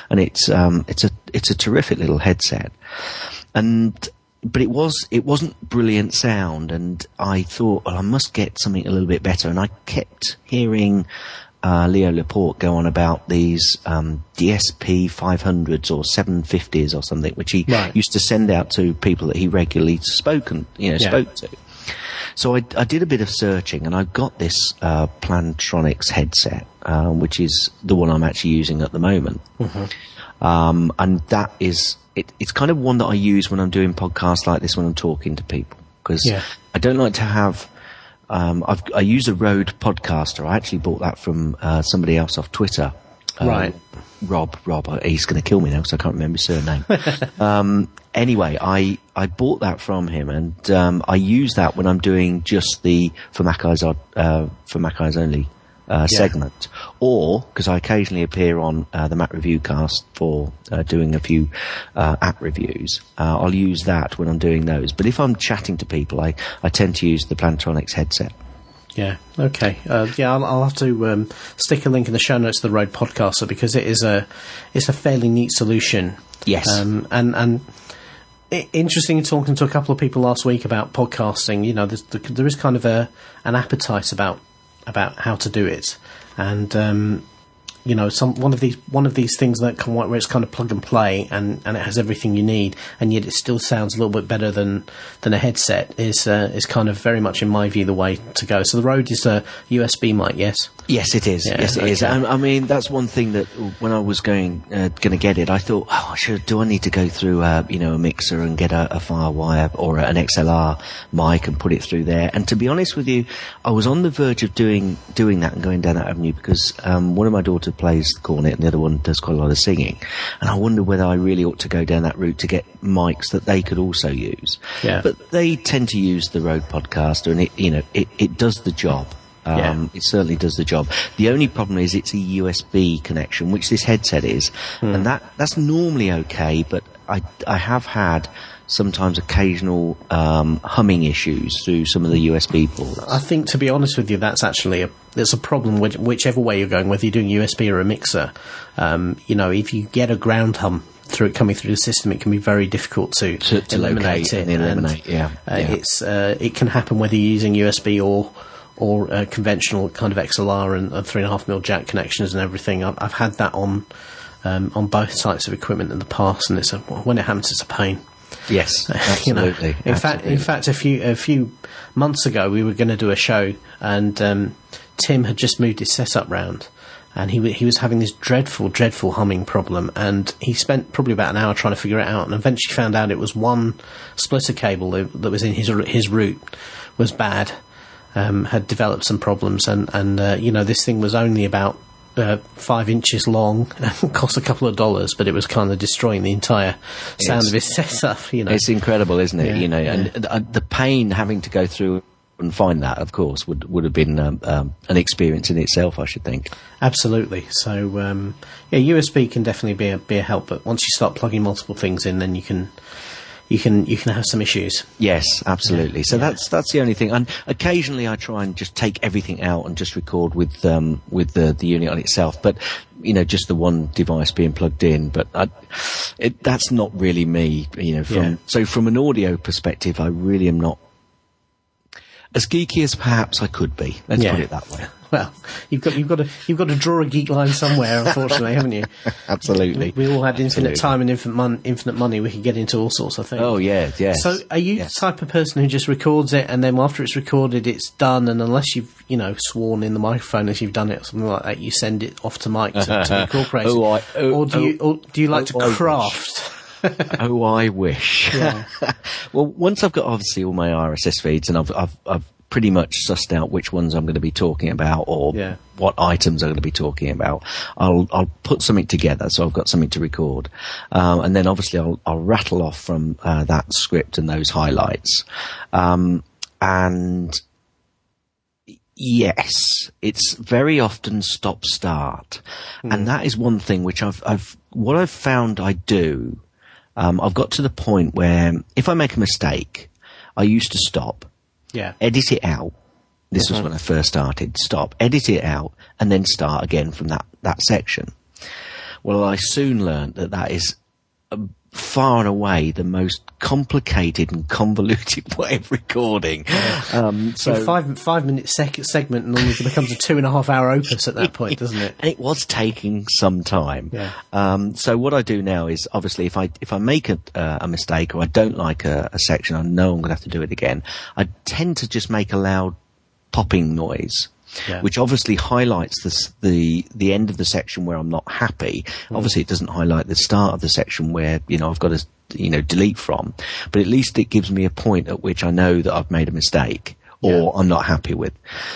and it's um, it's a it's a terrific little headset and but it was it wasn't brilliant sound and I thought well I must get something a little bit better and I kept hearing uh, Leo Laporte go on about these um, DSP 500s or 750s or something which he Right. used to send out to people that he regularly spoken you know Yeah. spoke to so I, I did a bit of searching and I got this uh, Plantronics headset, uh, which is the one I'm actually using at the moment. Um, and that is, it, it's kind of one that I use when I'm doing podcasts like this when I'm talking to people. Because Yeah. I don't like to have, um, I've, I use a Rode podcaster. I actually bought that from uh, somebody else off Twitter. Um, Right. Rob, Rob, uh, he's going to kill me now because I can't remember his surname. um, anyway, I, I bought that from him and um, I use that when I'm doing just the for Mac Eyes, uh, for Mac Eyes only uh, Yeah. segment, or because I occasionally appear on uh, the Mac Review Cast for uh, doing a few uh, app reviews. Uh, I'll use that when I'm doing those. But if I'm chatting to people, I, I tend to use the Plantronics headset. Yeah. Okay. Uh, yeah, I'll, I'll have to um, stick a link in the show notes to the Rode Podcaster because it is a it's a fairly neat solution. Yes. Um, and and interesting talking to a couple of people last week about podcasting. You know, there's, there is kind of a an appetite about about how to do it, and um, you know, some one of these one of these things that can where it's kind of plug and play, and, and it has everything you need, and yet it still sounds a little bit better than than a headset. Is uh, is kind of very much in my view the way to go. So the Rode is a USB mic, yes. Yes, it is. Yeah, yes, it is. okay. I, I mean, that's one thing that when I was going uh, going to get it, I thought, oh, should do I need to go through, uh, you know, a mixer and get a, a FireWire or an XLR mic and put it through there? And to be honest with you, I was on the verge of doing doing that and going down that avenue because um, one of my daughter plays the cornet and the other one does quite a lot of singing, and I wonder whether I really ought to go down that route to get mics that they could also use. Yeah. But they tend to use the Rode Podcaster, and it, you know, it, it does the job. Um, Yeah. It certainly does the job. The only problem is it's a USB connection, which this headset is, and that that's normally okay. But I I have had sometimes occasional um, humming issues through some of the USB ports. I think, to be honest with you, that's actually a there's a problem which, whichever way you're going, whether you're doing USB or a mixer. Um, you know, if you get a ground hum through it coming through the system, it can be very difficult to, To- to eliminate locate it. and eliminate, yeah, uh, yeah. it's uh, it can happen whether you're using USB or or uh, conventional kind of XLR and, and three and a half mil jack connections and everything. I've, I've had that on um, on both types of equipment in the past, and it's a, when it happens, it's a pain. Yes, you know. absolutely. In fact, in fact, a few a few months ago, we were going to do a show, and um, Tim had just moved his setup round, and he he was having this dreadful, dreadful humming problem, and he spent probably about an hour trying to figure it out, and eventually found out it was one splitter cable that, that was in his his route was bad, um, had developed some problems, and and uh, you know this thing was only about. Uh, five inches long, and cost a couple of dollars, but it was kind of destroying the entire sound It's- of his setup. You know, It's incredible, isn't it? Yeah, you know, yeah. and the, the pain having to go through and find that, of course, would would have been um, um, an experience in itself. I should think. Absolutely. So um, yeah, USB can definitely be a be a help, but once you start plugging multiple things in, then you can you can you can have some issues. Yes, absolutely. So that's that's the only thing. And occasionally I try and just take everything out and just record with um, with the the unit on itself. But you know, just the one device being plugged in. But I, it, that's not really me. You know, from Yeah. so from an audio perspective, I really am not as geeky as perhaps I could be. Let's Yeah. put it that way. Well, you've got you've got to you've got to draw a geek line somewhere, unfortunately, haven't you? Absolutely. We all had infinite Absolutely. time and infinite, mon- infinite money. We could get into all sorts of things. Oh yeah, yeah. So, are you Yes. the type of person who just records it and then after it's recorded, it's done, and unless you've you know sworn in the microphone as you've done it or something like that, you send it off to Mike to, to incorporate Oh, I- oh, or do oh, you or do you like oh, to craft? oh, I wish. Yeah. well, once I've got obviously all my RSS feeds and I've, I've, I've pretty much sussed out which ones I'm going to be talking about or Yeah. what items I'm going to be talking about, I'll, I'll put something together so I've got something to record. Um, and then obviously I'll, I'll rattle off from uh, that script and those highlights. Um, and Yes, it's very often stop start, and that is one thing which I've I've what I've found I do. Um, I've got to the point where if I make a mistake, I used to stop, Yeah. edit it out. This was uh-huh. when I first started. Stop, edit it out, and then start again from that that section. Well, I soon learned that that is far and away the most complicated and convoluted way of recording. Um, So so five five minute sec- segment normally becomes a two and a half hour opus at that point, doesn't it? and it was taking some time. Yeah. Um, so what I do now is obviously if I if I make a, uh, a mistake or I don't like a, a section, I know I'm going to have to do it again. I tend to just make a loud popping noise. Yeah. Which obviously highlights the, the the end of the section where I'm not happy. Mm. Obviously, it doesn't highlight the start of the section where you know I've got to you know delete from. But at least it gives me a point at which I know that I've made a mistake or Yeah. I'm not happy with.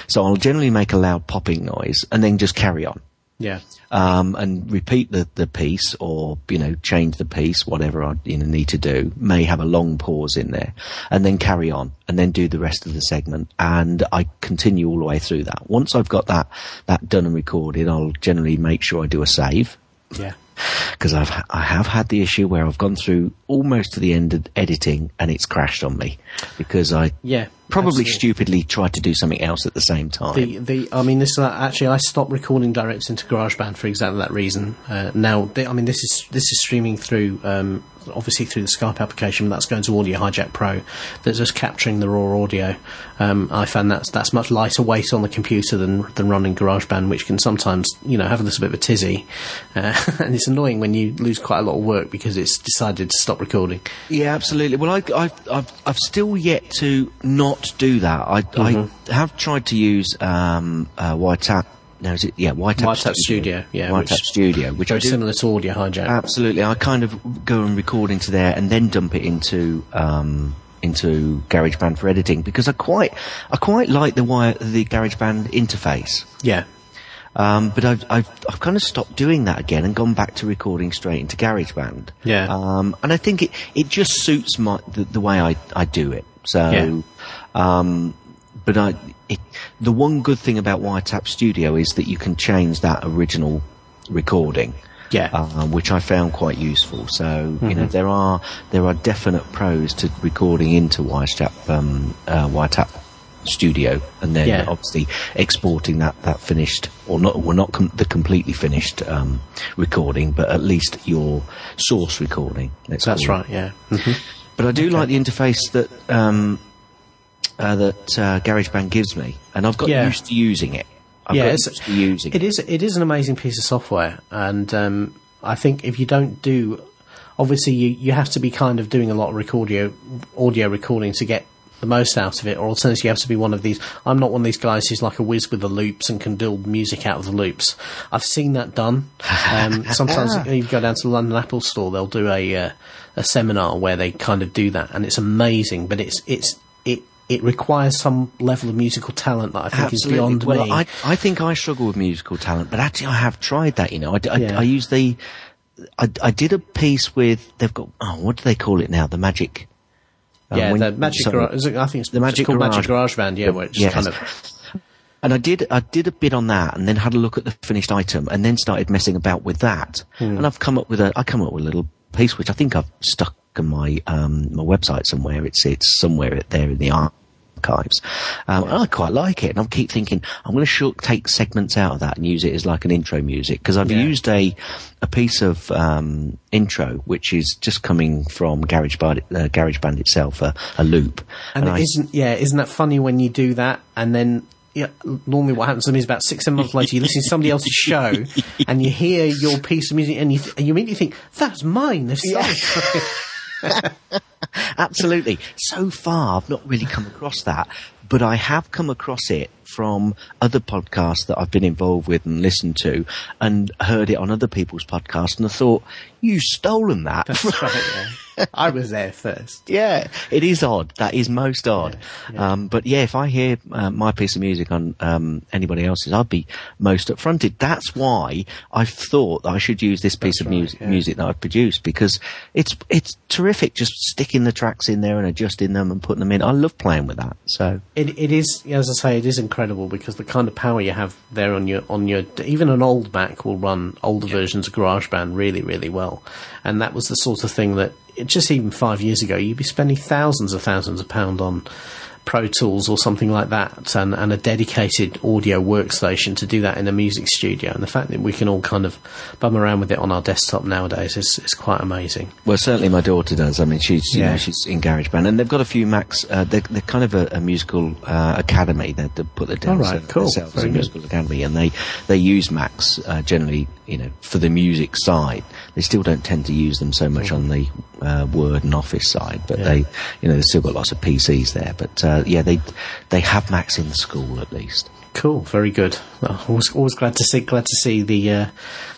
So I'll generally make a loud popping noise and then just carry on Yeah. Um, and repeat the, the piece or, you know, change the piece, whatever I you know, need to do. May have a long pause in there and then carry on and then do the rest of the segment. And I continue all the way through that. Once I've got that, that done and recorded, I'll generally make sure I do a save Yeah. Because I've I have had the issue where I've gone through almost to the end of editing and it's crashed on me because I Yeah. probably absolutely. stupidly tried to do something else at the same time. The, the, I mean, this is actually I stopped recording direct into GarageBand for exactly that reason. Uh, now, the, I mean, this is this is streaming through, um, obviously through the Skype application. But that's going to Audio Hijack Pro. That's just capturing the raw audio. Um, I found that's that's much lighter weight on the computer than than running GarageBand, which can sometimes you know have a little bit of a tizzy, uh, and it's annoying when you lose quite a lot of work because it's decided to stop recording. Yeah, absolutely. Well, I, I've, I've, I've still yet to not do that. I, Mm-hmm. I have tried to use um, uh, WireTap. No, is it? Yeah, WireTap, WireTap Studio, yeah, WireTap which- Studio, which I Very do. similar to Audio Hijack. Absolutely, I kind of go and record into there and then dump it into um, into GarageBand for editing because I quite I quite like the wire the GarageBand interface. yeah. Um, but I've, I've, I've kind of stopped doing that again and gone back to recording straight into GarageBand. Yeah. Um, and I think it, it just suits my, the, the way I, I do it. So, Yeah. um, but I, it, the one good thing about WireTap Studio is that you can change that original recording. Yeah. Um, which I found quite useful. So, you Mm-hmm. know, there are, there are definite pros to recording into WireTap, um, uh, WireTap Studio and then Yeah. obviously exporting that, that finished or not well not com- the completely finished um, recording but at least your source recording That's call it. right. Yeah. Mhm. but I do like the interface that um, uh, that uh, GarageBand gives me and I've got Yeah. used to using it I've Yeah, got it's- used to using It is. It is an amazing piece of software, and um, I think if you don't do, obviously you, you have to be kind of doing a lot of recordio, audio recording to get the most out of it, or alternatively you have to be one of these. I'm not one of these guys who's like a whiz with the loops and can build music out of the loops. I've seen that done. Um, sometimes you go down to the London Apple Store, they'll do a uh, a seminar where they kind of do that, and it's amazing. But it's it's it. Requires some level of musical talent that I think is beyond well, me. I, I think I struggle with musical talent, but actually I have tried that. You know, I, I- Yeah. I use the. I, I did a piece with. They've got. Oh, what do they call it now? The magic. um, Yeah, the Magic. Garage. I think it's The Magic it's called Garage. Magic Garage Band. Yeah, where it's Yes. kind of And I did, I did a bit on that, and then had a look at the finished item, and then started messing about with that. Hmm. And I've come up with a, I come up with a little piece which I think I've stuck on my um, my website somewhere. It's it's somewhere there in the archives. Um, and I quite like it, and I keep thinking I'm going to short take segments out of that and use it as like an intro music because I've Yeah. used a a piece of um, intro which is just coming from GarageBand, uh, GarageBand itself, a, a loop. And, it isn't yeah, isn't that funny when you do that and then yeah, normally what happens to me is about six, seven months later you listen to somebody else's show and you hear your piece of music and you, th- and you immediately think, that's mine. They've it." Absolutely. So far, I've not really come across that, but I have come across it from other podcasts that I've been involved with and listened to, and heard it on other people's podcasts, and I thought, you've stolen that." That's right, yeah. I was there first. yeah, it is odd. That is most odd. Um, but yeah, if I hear uh, my piece of music on um, anybody else's, I'd be most upfronted. That's why I've thought I should use this piece of right, music, yeah. music that I've produced because it's it's terrific. Just sticking the tracks in there and adjusting them and putting them in. I love playing with that. So It, it is, as I say, it is incredible because the kind of power you have there on your on your even an old Mac will run older versions of GarageBand really really well, and that was the sort of thing that just even five years ago you'd be spending thousands of thousands of pound on Pro Tools or something like that, and, and a dedicated audio workstation to do that in a music studio. And the fact that we can all kind of bum around with it on our desktop nowadays is, is quite amazing. Well, certainly my daughter does. I mean, she's you Yeah. know she's in GarageBand, and they've got a few Macs. Uh, they're, they're kind of a, a musical uh, academy. They, they put their down All right, cool. themselves Very a good. musical academy, and they they use Macs uh, generally, you know, for the music side. They still don't tend to use them so much on the uh, Word and Office side, but Yeah. they, you know, they've still got lots of PCs there. But uh, yeah, they they have Macs in the school at least. Cool, very good. Oh, always, always glad to see glad to see the uh,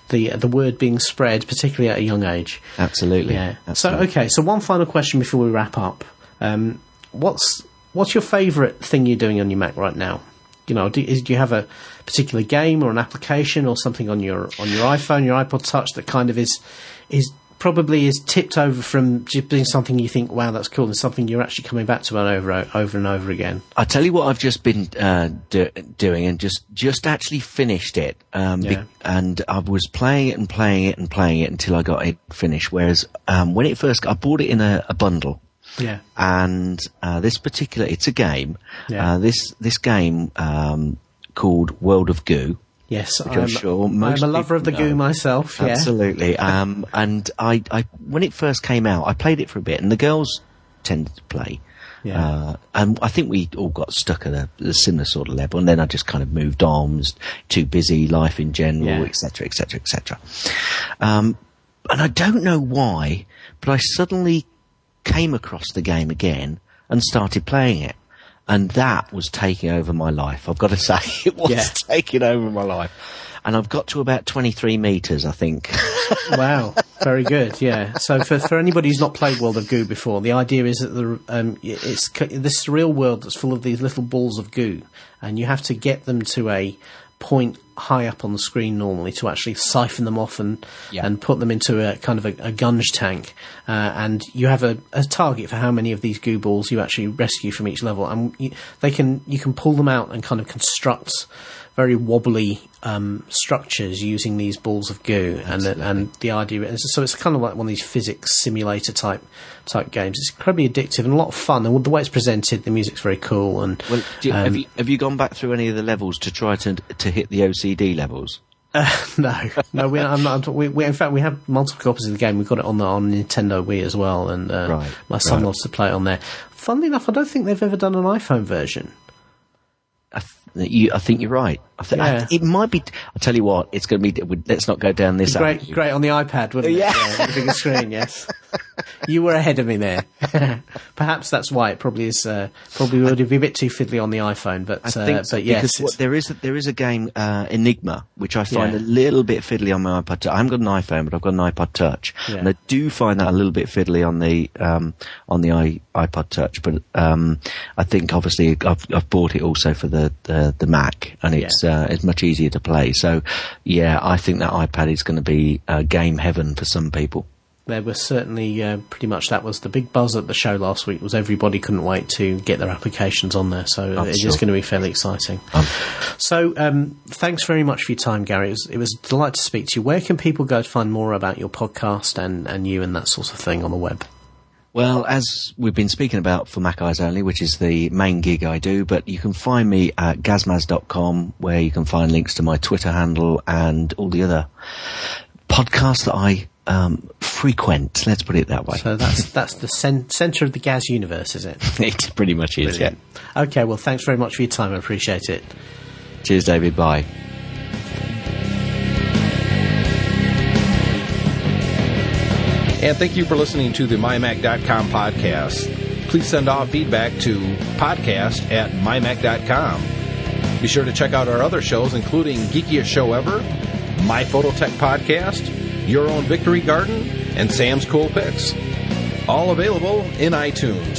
the the word being spread, particularly at a young age. Absolutely. Yeah. Absolutely. So okay, so one final question before we wrap up. Um, what's what's your favourite thing you're doing on your Mac right now? You know, do, is, do you have a particular game or an application or something on your on your iPhone, your iPod Touch that kind of is is probably is tipped over from just being something you think, wow, that's cool, and something you're actually coming back to and over over and over again. I tell you what, I've just been uh, do- doing, and just just actually finished it. Um, be- and I was playing it and playing it and playing it until I got it finished. Whereas um, when it first, I bought it in a, a bundle, Yeah. and uh, this particular, it's a game. Yeah. Uh, this this game um, called World of Goo. Yes, Which I'm sure I'm a lover of the know. goo myself. Yeah. Absolutely. um, and I, I, when it first came out, I played it for a bit, and the girls tended to play. Yeah. Uh, and I think we all got stuck at a, a similar sort of level, and then I just kind of moved on, was too busy, life in general, etc., etc., etc. Um, and I don't know why, but I suddenly came across the game again and started playing it. And that was taking over my life. I've got to say, it was Yeah. taking over my life. And I've got to about 23 metres, I think. wow, very good. Yeah. So for for anybody who's not played World of Goo before, the idea is that the um, it's this real world that's full of these little balls of goo, and you have to get them to a point high up on the screen normally to actually siphon them off and Yeah. and put them into a kind of a, a gunge tank. Uh, and you have a, a target for how many of these goo balls you actually rescue from each level, and you, they can you can pull them out and kind of construct very wobbly um, structures using these balls of goo, and the, and the idea is so it's kind of like one of these physics simulator type type games. It's incredibly addictive and a lot of fun, and the way it's presented, the music's very cool. And Well, do you, um, have you have you gone back through any of the levels to try to to hit the OCD levels? no, no, we, I'm not, we, we, in fact, we have multiple copies of the game. We've got it on the on Nintendo Wii as well, and uh, Right, my son right. loves to play it on there. Funnily enough, I don't think they've ever done an iPhone version. I, th- you, I think you're right. I Yeah. it might be. I'll tell you what. It's going to be. Let's not go down this. Great, avenue. great on the iPad, wouldn't Yeah. it? Yeah, the bigger screen, yes. you were ahead of me there. Perhaps that's why it probably is. Uh, probably would be a bit too fiddly on the iPhone, but I uh, think so, but yes, because what, there is a, there is a game uh, Enigmo which I find Yeah. a little bit fiddly on my iPod. Touch. I haven't got an iPhone, but I've got an iPod Touch, Yeah. and I do find that a little bit fiddly on the um, on the i iPod Touch. But um, I think obviously I've, I've bought it also for the the, the Mac, and it's uh, it's much easier to play. So yeah, I think that iPad is going to be uh, game heaven for some people. there was certainly uh, pretty much that was the big buzz at the show last week. Was everybody couldn't wait to get their applications on there, so I'm it is sure. going to be fairly exciting. so um, thanks very much for your time, Gary. It was, it was a delight to speak to you. Where can people go to find more about your podcast and, and you and that sort of thing on the web? Well, as we've been speaking about for Mac Eyes Only, which is the main gig I do, but you can find me at gazmaz.com where you can find links to my Twitter handle and all the other podcasts that I um, frequent. Let's put it that way. So that's that's the cen- center of the Gaz universe, is it? it pretty much is, Brilliant. Okay, well, thanks very much for your time. I appreciate it. yeah. Cheers, David. Bye. And thank you for listening to the MyMac.com podcast. Please send off feedback to podcast at MyMac.com. Be sure to check out our other shows, including Geekiest Show Ever, My Phototech Podcast, Your Own Victory Garden, and Sam's Cool Picks. All available in iTunes.